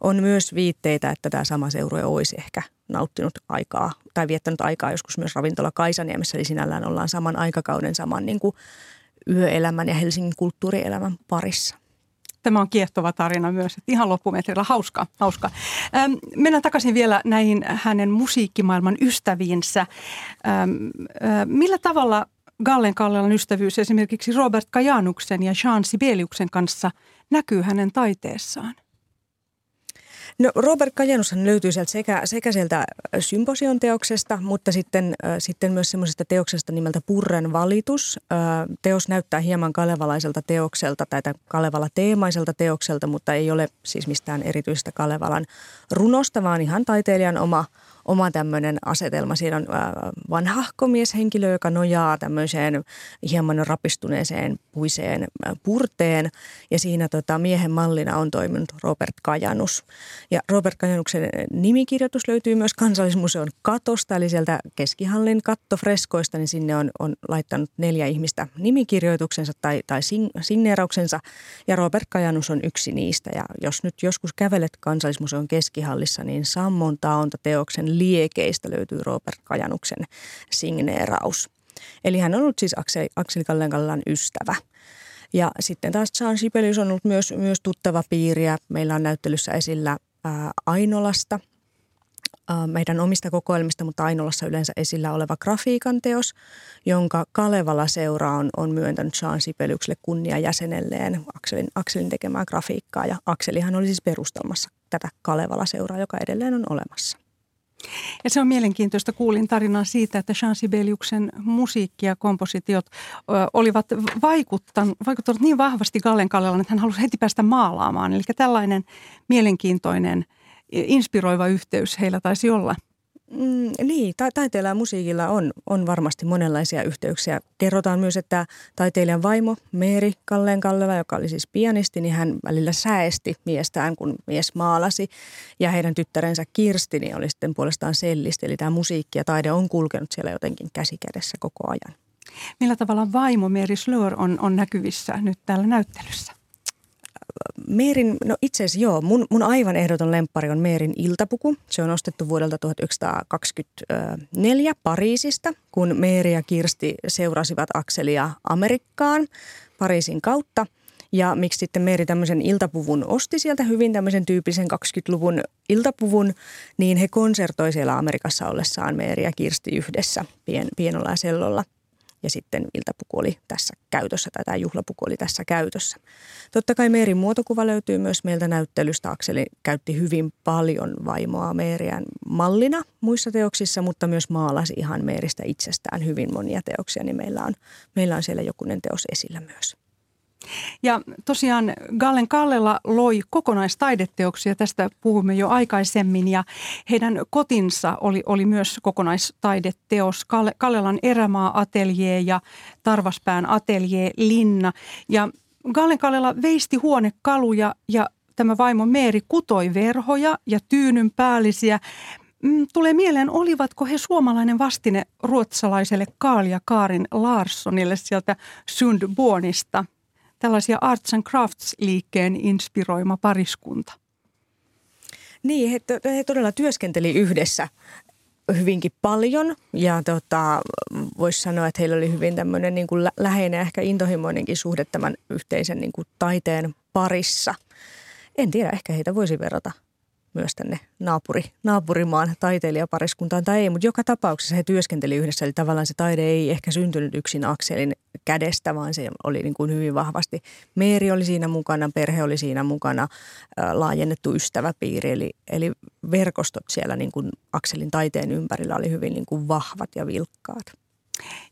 S4: On myös viitteitä, että tämä sama seurue olisi ehkä nauttinut aikaa tai viettänyt aikaa joskus myös ravintola Kaisaniemessä, eli sinällään ollaan saman aikakauden, saman niin kuin yöelämän ja Helsingin kulttuurielämän parissa.
S2: Tämä on kiehtova tarina myös, että ihan loppumetrillä hauska. hauska. Ähm, mennään takaisin vielä näihin hänen musiikkimaailman ystäviinsä. Ähm, äh, millä tavalla Gallen Kallelan ystävyys esimerkiksi Robert Kajanuksen ja Jean Sibeliuksen kanssa näkyy hänen taiteessaan?
S4: No Robert Kajanushan löytyy sieltä sekä, sekä sieltä symposion teoksesta, mutta sitten, äh, sitten myös semmoisesta teoksesta nimeltä Purren valitus. Äh, teos näyttää hieman kalevalaiselta teokselta tai Kalevala-teemaiselta teokselta, mutta ei ole siis mistään erityisestä Kalevalan runosta, vaan ihan taiteilijan oma – oma tämmöinen asetelma. Siinä on vanhahko mieshenkilö, joka nojaa tämmöiseen hieman rapistuneeseen puiseen purteen. Ja siinä tota, miehen mallina on toiminut Robert Kajanus. Ja Robert Kajanuksen nimikirjoitus löytyy myös Kansallismuseon katosta, eli sieltä keskihallin kattofreskoista, niin sinne on, on laittanut neljä ihmistä nimikirjoituksensa tai, tai signeerauksensa. Ja Robert Kajanus on yksi niistä. Ja jos nyt joskus kävelet Kansallismuseon keskihallissa, niin sammon taonta teoksen liekeistä löytyy Robert Kajanuksen signeeraus. Eli hän on ollut siis Akseli, Kallenkallan ystävä. Ja sitten taas Jean Sibelius on ollut myös, myös tuttava piiriä. Meillä on näyttelyssä esillä ää, Ainolasta meidän omista kokoelmista, mutta Ainolassa yleensä esillä oleva grafiikan teos, jonka Kalevala-seura on, on myöntänyt Jean Sibeliukselle kunnia jäsenelleen Akselin, Akselin tekemää grafiikkaa. Ja Akselihan oli siis perustelmassa tätä Kalevala-seuraa, joka edelleen on olemassa.
S2: Ja se on mielenkiintoista. Kuulin tarinaa siitä, että Jean Sibeliuksen musiikki ja kompositiot olivat vaikuttanut, vaikuttanut niin vahvasti Gallen Kallelan, että hän halusi heti päästä maalaamaan. Eli tällainen mielenkiintoinen, inspiroiva yhteys heillä taisi olla.
S4: Mm, niin, ta- taiteella ja musiikilla on, on varmasti monenlaisia yhteyksiä. Kerrotaan myös, että taiteilijan vaimo Meeri Kalleen Kallela, joka oli siis pianisti, niin hän välillä säesti miestään, kun mies maalasi. Ja heidän tyttärensä Kirsti niin oli sitten puolestaan sellisti. Eli tämä musiikki ja taide on kulkenut siellä jotenkin käsikädessä koko ajan.
S2: Millä tavalla vaimo Meeri Slör on, on näkyvissä nyt täällä näyttelyssä?
S4: Meerin, no itse asiassa joo, mun, mun aivan ehdoton lemppari on Meerin iltapuku. Se on ostettu vuodelta 1924 Pariisista, kun Meeri ja Kirsti seurasivat Akselia Amerikkaan Pariisin kautta. Ja miksi sitten Meeri tämmöisen iltapuvun osti sieltä hyvin tämmöisen tyyppisen 20-luvun iltapuvun, niin he konsertoi siellä Amerikassa ollessaan Meeri ja Kirsti yhdessä pien, pienolla sellolla – ja sitten iltapuku oli tässä käytössä tai tämä juhlapuku oli tässä käytössä. Totta kai Meerin muotokuva löytyy myös meiltä näyttelystä. Akseli käytti hyvin paljon vaimoa Meeriän mallina muissa teoksissa, mutta myös maalasi ihan Meeristä itsestään hyvin monia teoksia, niin meillä on, meillä on siellä jokunen teos esillä myös.
S2: Ja tosiaan Gallen Kallela loi kokonaistaideteoksia, tästä puhumme jo aikaisemmin ja heidän kotinsa oli, oli myös kokonaistaideteos, Kalle, Kallelan erämaa-ateljee ja Tarvaspään ateljee Linna. Ja Gallen Kallela veisti huonekaluja ja tämä vaimo Meeri kutoi verhoja ja tyynyn päällisiä. Mm, tulee mieleen, olivatko he suomalainen vastine ruotsalaiselle Kaalia Kaarin Larssonille sieltä Sundbornista – tällaisia arts and crafts liikkeen inspiroima pariskunta.
S4: Niin, he, he todella työskenteli yhdessä hyvinkin paljon ja tota, voisi sanoa, että heillä oli hyvin tämmöinen niin kuin läheinen ehkä intohimoinenkin suhde tämän yhteisen niin kuin taiteen parissa. En tiedä, ehkä heitä voisi verrata – myös tänne naapuri, naapurimaan taiteilijapariskuntaan tai ei, mutta joka tapauksessa he työskenteli yhdessä. Eli tavallaan se taide ei ehkä syntynyt yksin Akselin kädestä, vaan se oli niin kuin hyvin vahvasti. Meeri oli siinä mukana, perhe oli siinä mukana, laajennettu ystäväpiiri, eli, eli verkostot siellä niin kuin Akselin taiteen ympärillä oli hyvin niin kuin vahvat ja vilkkaat.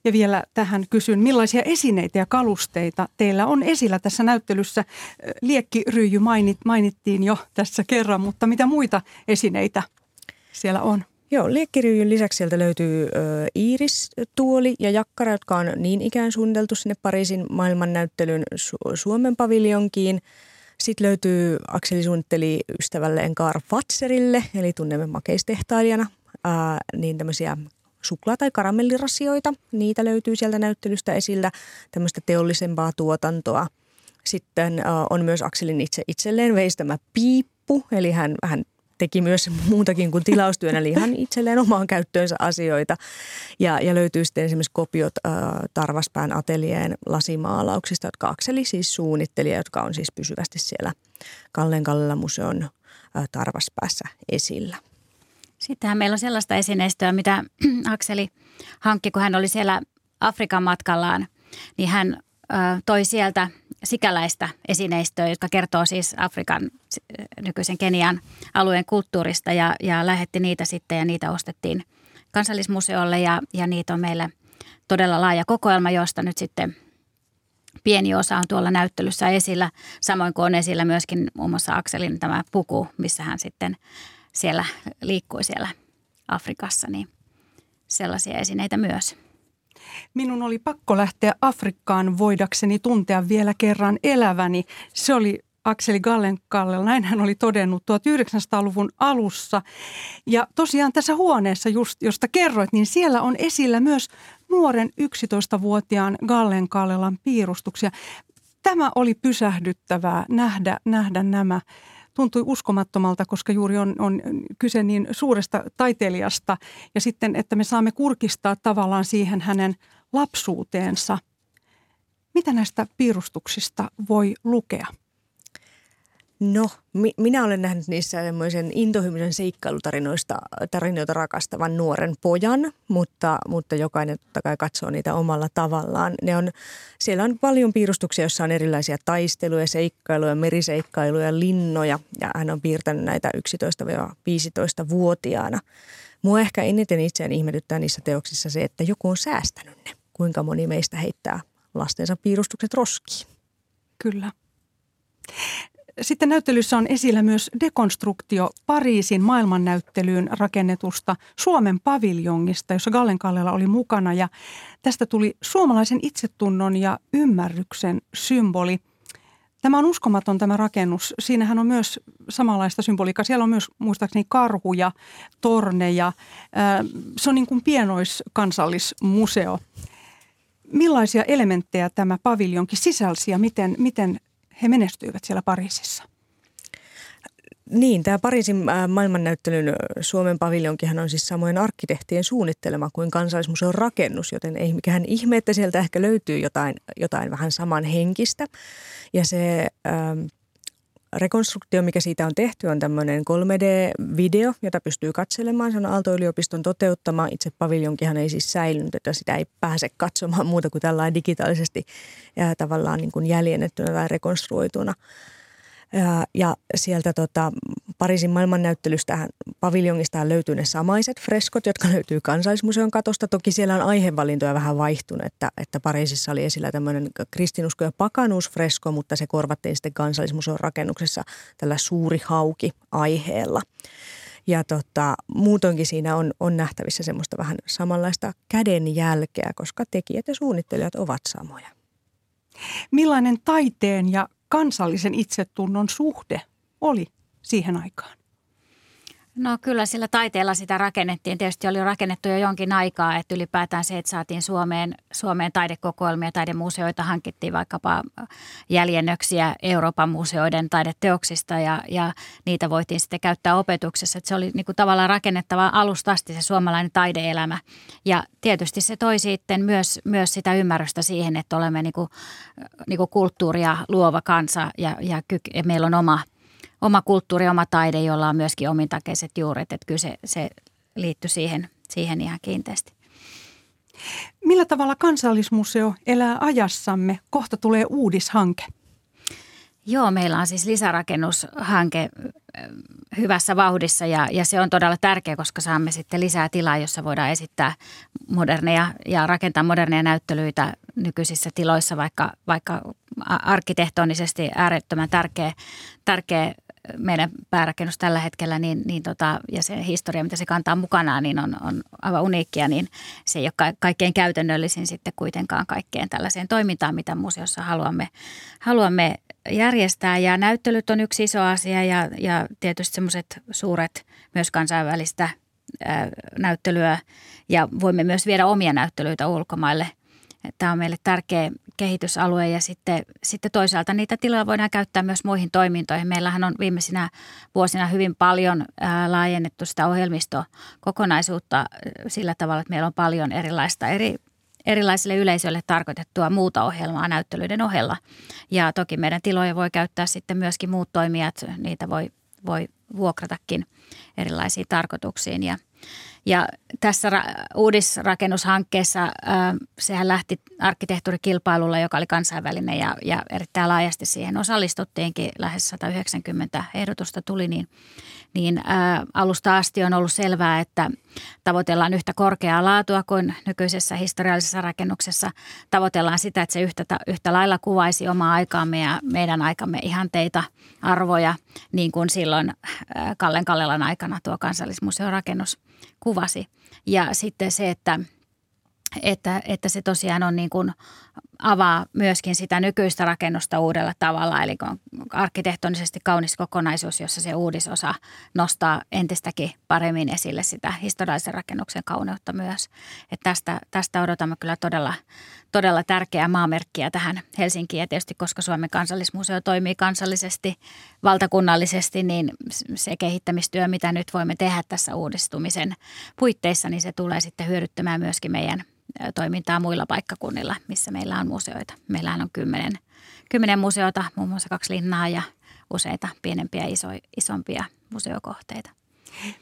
S2: Ja vielä tähän kysyn, millaisia esineitä ja kalusteita teillä on esillä tässä näyttelyssä? Liekkiryijy mainit, mainittiin jo tässä kerran, mutta mitä muita esineitä siellä on?
S4: Joo, liekkiryijyn lisäksi sieltä löytyy ö, Iiris-tuoli ja jakkara, jotka on niin ikään suunniteltu sinne Pariisin maailmannäyttelyn Su- Suomen paviljonkiin. Sitten löytyy, Akseli suunnitteli ystävälleen Karl Fatserille, eli tunnemme makeistehtailijana, ää, niin tämmöisiä suklaa- tai karamellirasioita. Niitä löytyy sieltä näyttelystä esillä, tämmöistä teollisempaa tuotantoa. Sitten on myös Akselin itse itselleen veistämä piippu, eli hän, hän teki myös muutakin kuin tilaustyönä, eli ihan itselleen omaan käyttöönsä asioita. Ja, ja löytyy sitten esimerkiksi kopiot äh, Tarvaspään atelieen lasimaalauksista, jotka Akseli siis suunnitteli jotka on siis pysyvästi siellä Kallen Kallella museon äh, Tarvaspäässä esillä.
S3: Sittenhän meillä on sellaista esineistöä, mitä Akseli hankki, kun hän oli siellä Afrikan matkallaan, niin hän toi sieltä sikäläistä esineistöä, jotka kertoo siis Afrikan nykyisen Kenian alueen kulttuurista ja, ja lähetti niitä sitten ja niitä ostettiin kansallismuseolle ja, ja niitä on meille todella laaja kokoelma, josta nyt sitten pieni osa on tuolla näyttelyssä esillä, samoin kuin on esillä myöskin muun muassa Akselin tämä puku, missä hän sitten siellä liikkui siellä Afrikassa, niin sellaisia esineitä myös.
S2: Minun oli pakko lähteä Afrikkaan voidakseni tuntea vielä kerran eläväni. Se oli Akseli Gallenkallella, näin hän oli todennut 1900-luvun alussa. Ja tosiaan tässä huoneessa, just, josta kerroit, niin siellä on esillä myös nuoren 11-vuotiaan Gallenkallelan piirustuksia. Tämä oli pysähdyttävää nähdä, nähdä nämä tuntui uskomattomalta, koska juuri on, on kyse niin suuresta taiteilijasta ja sitten, että me saamme kurkistaa tavallaan siihen hänen lapsuuteensa. Mitä näistä piirustuksista voi lukea?
S4: No, mi- minä olen nähnyt niissä semmoisen intohymisen seikkailutarinoista tarinoita rakastavan nuoren pojan, mutta, mutta jokainen totta kai katsoo niitä omalla tavallaan. Ne on, siellä on paljon piirustuksia, joissa on erilaisia taisteluja, seikkailuja, meriseikkailuja, linnoja ja hän on piirtänyt näitä 11-15-vuotiaana. Mua ehkä eniten itseään ihmetyttää niissä teoksissa se, että joku on säästänyt ne. Kuinka moni meistä heittää lastensa piirustukset roskiin.
S2: Kyllä. Sitten näyttelyssä on esillä myös dekonstruktio Pariisin maailmannäyttelyyn rakennetusta Suomen paviljongista, jossa Gallen Kallela oli mukana. Ja tästä tuli suomalaisen itsetunnon ja ymmärryksen symboli. Tämä on uskomaton tämä rakennus. Siinähän on myös samanlaista symboliikkaa. Siellä on myös muistaakseni karhuja, torneja. Se on niin kuin pienoiskansallismuseo. Millaisia elementtejä tämä paviljonki sisälsi ja miten, miten he menestyivät siellä Pariisissa?
S4: Niin, tämä Pariisin äh, maailmannäyttelyn Suomen paviljonkihan on siis samoin arkkitehtien suunnittelema kuin kansallismuseon rakennus, joten ei mikään ihme, että sieltä ehkä löytyy jotain, jotain vähän samanhenkistä. Ja se ähm, rekonstruktio, mikä siitä on tehty, on tämmöinen 3D-video, jota pystyy katselemaan. Se on Aalto-yliopiston toteuttama. Itse paviljonkihan ei siis säilynyt, että sitä ei pääse katsomaan muuta kuin tällainen digitaalisesti ja tavallaan niin kuin jäljennettynä tai rekonstruoituna. Ja, ja sieltä tota, Pariisin maailmannäyttelystä paviljongista löytyy ne samaiset freskot, jotka löytyy kansallismuseon katosta. Toki siellä on aihevalintoja vähän vaihtunut, että, että Pariisissa oli esillä tämmöinen kristinusko ja pakanuusfresko, mutta se korvattiin sitten kansallismuseon rakennuksessa tällä suuri hauki aiheella. Ja tota, muutoinkin siinä on, on nähtävissä semmoista vähän samanlaista kädenjälkeä, koska tekijät ja suunnittelijat ovat samoja.
S2: Millainen taiteen ja kansallisen itsetunnon suhde oli siihen aikaan?
S3: No kyllä sillä taiteella sitä rakennettiin. Tietysti oli rakennettu jo jonkin aikaa, että ylipäätään se, että saatiin Suomeen, Suomeen taidekokoelmia, taidemuseoita, hankittiin vaikkapa jäljennöksiä Euroopan museoiden taideteoksista ja, ja niitä voitiin sitten käyttää opetuksessa. Että se oli niin kuin tavallaan rakennettava alusta asti se suomalainen taideelämä. Ja tietysti se toi sitten myös, myös sitä ymmärrystä siihen, että olemme niin kuin, niin kuin kulttuuria luova kansa ja, ja, ja meillä on oma – oma kulttuuri, oma taide, jolla on myöskin omintakeiset juuret. Että kyllä se, se liittyy siihen, siihen ihan kiinteästi.
S2: Millä tavalla kansallismuseo elää ajassamme? Kohta tulee uudishanke.
S3: Joo, meillä on siis lisärakennushanke hyvässä vauhdissa ja, ja se on todella tärkeä, koska saamme sitten lisää tilaa, jossa voidaan esittää moderneja ja rakentaa moderneja näyttelyitä nykyisissä tiloissa, vaikka, vaikka arkkitehtonisesti äärettömän tärkeä, tärkeä meidän päärakennus tällä hetkellä niin, niin tota, ja se historia, mitä se kantaa mukanaan, niin on, on aivan uniikkia, niin se ei ole kaikkein käytännöllisin sitten kuitenkaan kaikkeen tällaiseen toimintaan, mitä museossa haluamme, haluamme järjestää. Ja näyttelyt on yksi iso asia ja, ja tietysti semmoiset suuret myös kansainvälistä ää, näyttelyä ja voimme myös viedä omia näyttelyitä ulkomaille – Tämä on meille tärkeä kehitysalue ja sitten, sitten toisaalta niitä tiloja voidaan käyttää myös muihin toimintoihin. Meillähän on viimeisinä vuosina hyvin paljon laajennettu sitä ohjelmistokokonaisuutta sillä tavalla, että meillä on paljon erilaista eri erilaisille yleisöille tarkoitettua muuta ohjelmaa näyttelyiden ohella. Ja toki meidän tiloja voi käyttää sitten myöskin muut toimijat, niitä voi, voi vuokratakin erilaisiin tarkoituksiin. Ja, ja tässä ra- uudisrakennushankkeessa äh, sehän lähti arkkitehtuurikilpailulla, joka oli kansainvälinen ja, ja erittäin laajasti siihen osallistuttiinkin. Lähes 190 ehdotusta tuli, niin, niin äh, alusta asti on ollut selvää, että tavoitellaan yhtä korkeaa laatua kuin nykyisessä historiallisessa rakennuksessa. Tavoitellaan sitä, että se yhtä, yhtä lailla kuvaisi omaa aikaamme ja meidän aikamme ihanteita, arvoja, niin kuin silloin äh, Kallen Kallelan aikana tuo kansallismuseon rakennus kuvasi. Ja sitten se, että, että, että se tosiaan on niin kuin avaa myöskin sitä nykyistä rakennusta uudella tavalla. Eli on arkkitehtonisesti kaunis kokonaisuus, jossa se uudisosa nostaa entistäkin paremmin esille sitä historiallisen rakennuksen kauneutta myös. Et tästä, tästä odotamme kyllä todella, todella tärkeää maamerkkiä tähän Helsinkiin. Ja tietysti koska Suomen kansallismuseo toimii kansallisesti, valtakunnallisesti, niin se kehittämistyö, mitä nyt voimme tehdä tässä uudistumisen puitteissa, niin se tulee sitten hyödyttämään myöskin meidän – toimintaa muilla paikkakunnilla, missä meillä on museoita. Meillähän on kymmenen, kymmenen museota, muun muassa kaksi linnaa ja useita pienempiä iso, isompia museokohteita.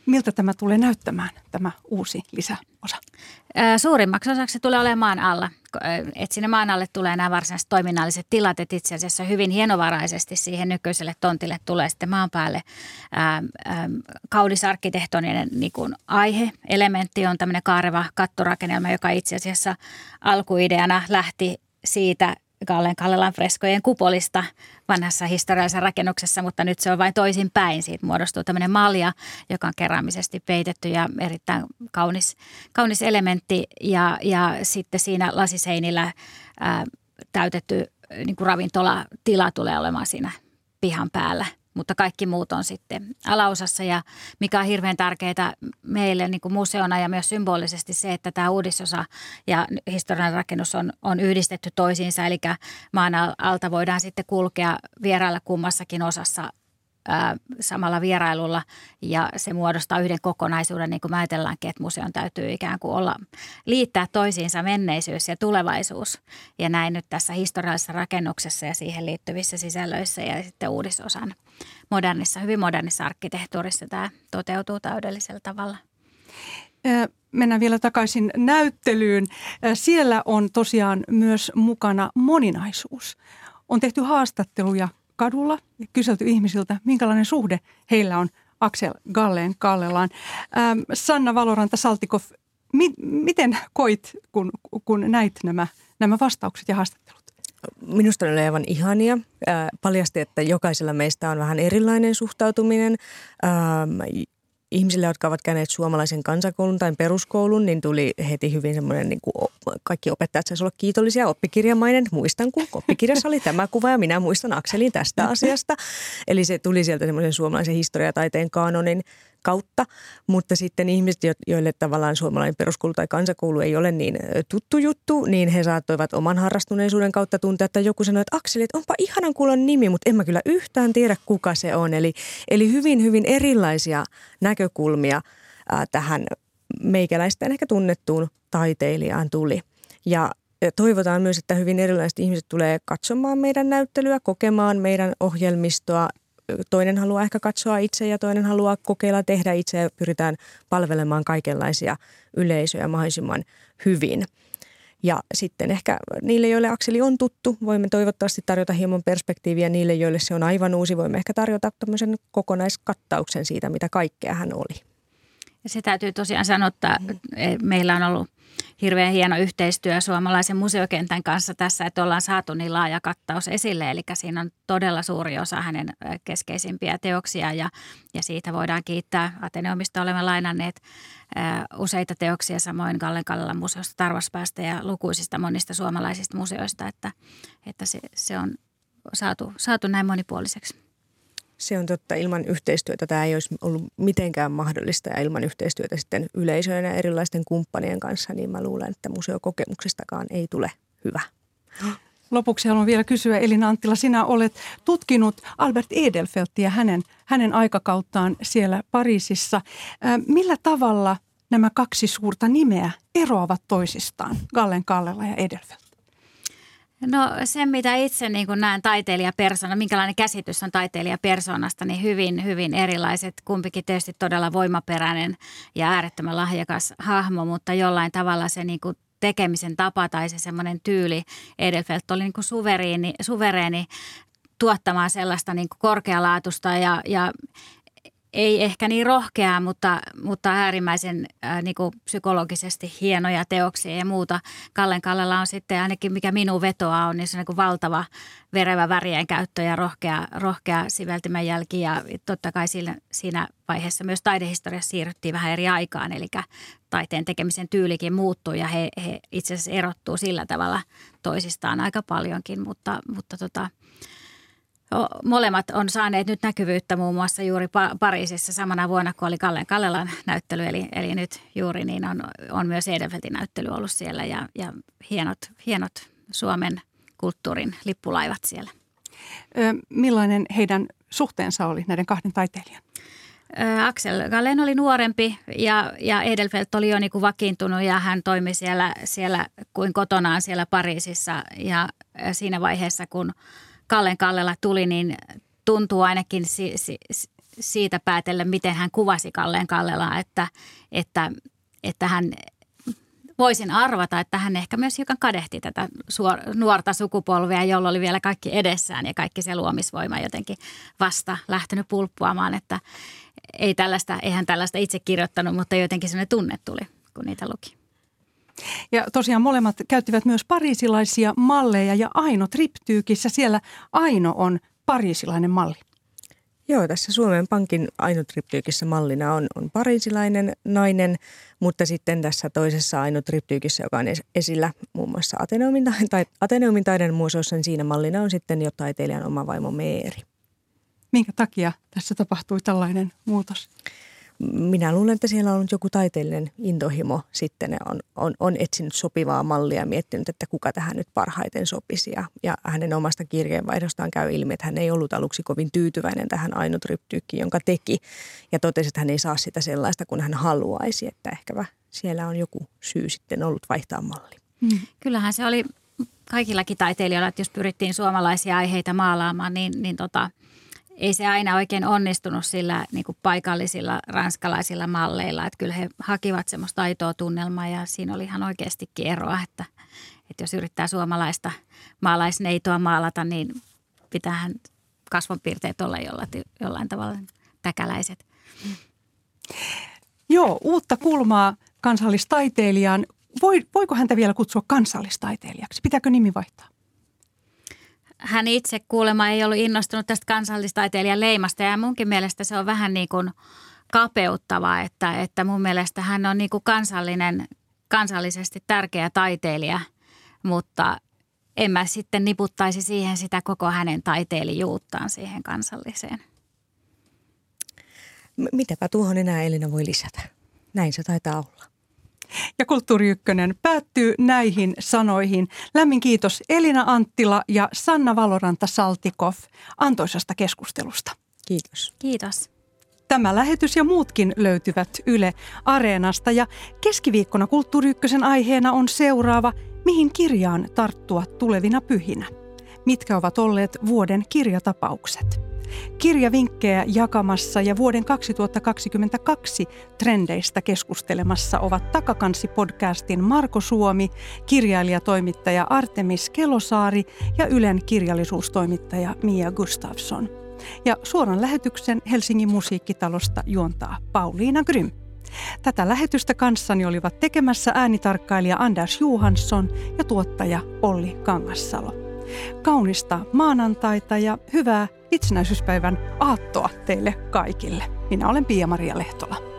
S2: Miltä tämä tulee näyttämään, tämä uusi lisäosa?
S3: Suurimmaksi osaksi se tulee olemaan maan alla. Et sinne maan alle tulee nämä varsinaiset toiminnalliset tilat, että itse asiassa hyvin hienovaraisesti siihen nykyiselle tontille tulee sitten maan päälle ää, ää, kaunis arkkitehtoninen niin kuin aihe. Elementti on tämmöinen kaareva kattorakennelma, joka itse asiassa alkuideana lähti siitä Gallen Kallelan freskojen kupolista vanhassa historiallisessa rakennuksessa, mutta nyt se on vain toisin päin. Siitä muodostuu tämmöinen malja, joka on keräämisesti peitetty ja erittäin kaunis, kaunis elementti. Ja, ja sitten siinä lasiseinillä ää, täytetty niin kuin ravintolatila tulee olemaan siinä pihan päällä – mutta kaikki muut on sitten alaosassa. Ja mikä on hirveän tärkeää meille niin kuin museona ja myös symbolisesti se, että tämä uudisosa ja historiallinen rakennus on, on yhdistetty toisiinsa, eli maan alta voidaan sitten kulkea vierailla kummassakin osassa ää, samalla vierailulla ja se muodostaa yhden kokonaisuuden, niin kuin ajatellaankin, että museon täytyy ikään kuin olla, liittää toisiinsa menneisyys ja tulevaisuus. Ja näin nyt tässä historiallisessa rakennuksessa ja siihen liittyvissä sisällöissä ja sitten uudisosan modernissa, hyvin modernissa arkkitehtuurissa tämä toteutuu täydellisellä tavalla.
S2: Mennään vielä takaisin näyttelyyn. Siellä on tosiaan myös mukana moninaisuus. On tehty haastatteluja kadulla ja kyselty ihmisiltä, minkälainen suhde heillä on Aksel Galleen Kallelaan. Ähm, Sanna Valoranta Saltikov, mi- miten koit, kun, kun näit nämä, nämä vastaukset ja haastattelut?
S4: Minusta ne oli aivan ihania. Äh, paljasti, että jokaisella meistä on vähän erilainen suhtautuminen. Ähm, ihmisille, jotka ovat käyneet suomalaisen kansakoulun tai peruskoulun, niin tuli heti hyvin semmoinen, niin kuin kaikki opettajat saisivat olla kiitollisia, oppikirjamainen. Muistan, kun oppikirjassa oli tämä kuva ja minä muistan Akselin tästä asiasta. Eli se tuli sieltä semmoisen suomalaisen historiataiteen kanonin kautta, mutta sitten ihmiset, joille tavallaan suomalainen peruskoulu tai kansakoulu ei ole niin tuttu juttu, niin he saattoivat oman harrastuneisuuden kautta tuntea, että joku sanoi, että Akseli, että onpa ihanan kuulon nimi, mutta en mä kyllä yhtään tiedä, kuka se on. Eli, eli hyvin, hyvin erilaisia näkökulmia ää, tähän meikäläisten ehkä tunnettuun taiteilijaan tuli. Ja toivotaan myös, että hyvin erilaiset ihmiset tulee katsomaan meidän näyttelyä, kokemaan meidän ohjelmistoa toinen haluaa ehkä katsoa itse ja toinen haluaa kokeilla tehdä itse ja pyritään palvelemaan kaikenlaisia yleisöjä mahdollisimman hyvin. Ja sitten ehkä niille, joille akseli on tuttu, voimme toivottavasti tarjota hieman perspektiiviä. Niille, joille se on aivan uusi, voimme ehkä tarjota tämmöisen kokonaiskattauksen siitä, mitä kaikkea hän oli.
S3: Se täytyy tosiaan sanoa, että meillä on ollut – hirveän hieno yhteistyö suomalaisen museokentän kanssa tässä, että ollaan saatu niin laaja kattaus esille. Eli siinä on todella suuri osa hänen keskeisimpiä teoksia ja, ja siitä voidaan kiittää Ateneumista olemme lainanneet useita teoksia samoin Gallen Kallelan museosta Tarvaspäästä ja lukuisista monista suomalaisista museoista, että, että se, se on saatu, saatu näin monipuoliseksi.
S4: Se on totta. Ilman yhteistyötä tämä ei olisi ollut mitenkään mahdollista ja ilman yhteistyötä sitten yleisöjen ja erilaisten kumppanien kanssa, niin mä luulen, että museokokemuksestakaan ei tule hyvä.
S2: Lopuksi haluan vielä kysyä, Elina Anttila, sinä olet tutkinut Albert Edelfeltia hänen, hänen aikakauttaan siellä Pariisissa. Millä tavalla nämä kaksi suurta nimeä eroavat toisistaan, Gallen Kallela ja Edelfelt?
S3: No se, mitä itse niin kuin näen taiteilijapersona, minkälainen käsitys on taiteilijapersonasta, niin hyvin, hyvin erilaiset. Kumpikin tietysti todella voimaperäinen ja äärettömän lahjakas hahmo, mutta jollain tavalla se niin kuin tekemisen tapa tai se semmoinen tyyli. Edelfelt oli niin kuin suvereeni, suvereeni tuottamaan sellaista niin kuin korkealaatusta ja, ja ei ehkä niin rohkeaa, mutta, mutta äärimmäisen ää, niin kuin psykologisesti hienoja teoksia ja muuta. Kallen Kallella on sitten ainakin mikä minun vetoa on, niin se on niin valtava verevä värien käyttö ja rohkea, rohkea siveltimen jälki. Ja totta kai siinä, siinä vaiheessa myös taidehistoriassa siirryttiin vähän eri aikaan, eli taiteen tekemisen tyylikin muuttuu ja he, he itse asiassa erottuu sillä tavalla toisistaan aika paljonkin, mutta, mutta tota, Molemmat on saaneet nyt näkyvyyttä muun muassa juuri Pariisissa samana vuonna, kun oli Kallen Kallelan näyttely. Eli, eli nyt juuri niin on, on myös Edelfeltin näyttely ollut siellä ja, ja hienot, hienot Suomen kulttuurin lippulaivat siellä.
S2: Ö, millainen heidän suhteensa oli näiden kahden taiteilijan?
S3: Axel Gallen oli nuorempi ja, ja Edelfelt oli jo niin kuin vakiintunut ja hän toimi siellä, siellä kuin kotonaan siellä Pariisissa. Ja siinä vaiheessa, kun Kallen Kallela tuli, niin tuntuu ainakin si, si, siitä päätellen, miten hän kuvasi Kalleen Kallelaa, että, että, että hän voisin arvata, että hän ehkä myös hiukan kadehti tätä suor, nuorta sukupolvea, jolla oli vielä kaikki edessään ja kaikki se luomisvoima jotenkin vasta lähtenyt pulppuamaan, että ei tällaista, eihän tällaista itse kirjoittanut, mutta jotenkin sellainen tunne tuli, kun niitä luki.
S2: Ja tosiaan molemmat käyttivät myös pariisilaisia malleja ja Aino Triptyykissä siellä Aino on pariisilainen malli.
S4: Joo, tässä Suomen Pankin ainotriptyykissä mallina on, on pariisilainen nainen, mutta sitten tässä toisessa ainotriptyykissä, joka on esillä muun muassa Ateneumin, tai Ateneumin taiden museossa, niin siinä mallina on sitten jo taiteilijan oma vaimo Meeri.
S2: Minkä takia tässä tapahtui tällainen muutos?
S4: Minä luulen, että siellä on ollut joku taiteellinen intohimo sitten on, on, on etsinyt sopivaa mallia ja miettinyt, että kuka tähän nyt parhaiten sopisi. Ja, ja hänen omasta kirjeenvaihdostaan käy ilmi, että hän ei ollut aluksi kovin tyytyväinen tähän ainutryptyykkiin, jonka teki. Ja totesi, että hän ei saa sitä sellaista kuin hän haluaisi, että ehkä siellä on joku syy sitten ollut vaihtaa malli.
S3: Hmm. Kyllähän se oli kaikillakin taiteilijoilla, että jos pyrittiin suomalaisia aiheita maalaamaan, niin, niin tota – ei se aina oikein onnistunut sillä niin kuin paikallisilla ranskalaisilla malleilla. Että kyllä he hakivat semmoista aitoa tunnelmaa ja siinä oli ihan oikeastikin eroa, että, että jos yrittää suomalaista maalaisneitoa maalata, niin pitäähän kasvonpiirteet olla jollain, jollain tavalla täkäläiset.
S2: Joo, uutta kulmaa kansallistaiteilijaan. Voi, voiko häntä vielä kutsua kansallistaiteilijaksi? Pitääkö nimi vaihtaa?
S3: Hän itse kuulemma ei ollut innostunut tästä kansallistaiteilijan leimasta ja munkin mielestä se on vähän niin kuin kapeuttavaa, että, että mun mielestä hän on niin kuin kansallinen, kansallisesti tärkeä taiteilija, mutta en mä sitten niputtaisi siihen sitä koko hänen taiteilijuuttaan siihen kansalliseen.
S4: Mitäpä tuohon enää Elina voi lisätä? Näin se taitaa olla.
S2: Ja Kulttuuri Ykkönen päättyy näihin sanoihin. Lämmin kiitos Elina Anttila ja Sanna Valoranta Saltikov antoisesta keskustelusta.
S4: Kiitos.
S3: Kiitos.
S2: Tämä lähetys ja muutkin löytyvät Yle Areenasta ja keskiviikkona Kulttuuri Ykkösen aiheena on seuraava Mihin kirjaan tarttua tulevina pyhinä? Mitkä ovat olleet vuoden kirjatapaukset? Kirjavinkkejä jakamassa ja vuoden 2022 trendeistä keskustelemassa ovat Takakansi-podcastin Marko Suomi, kirjailijatoimittaja Artemis Kelosaari ja Ylen kirjallisuustoimittaja Mia Gustafsson. Ja suoran lähetyksen Helsingin musiikkitalosta juontaa Pauliina Grym. Tätä lähetystä kanssani olivat tekemässä äänitarkkailija Anders Johansson ja tuottaja Olli Kangassalo. Kaunista maanantaita ja hyvää itsenäisyyspäivän aattoa teille kaikille. Minä olen Pia-Maria Lehtola.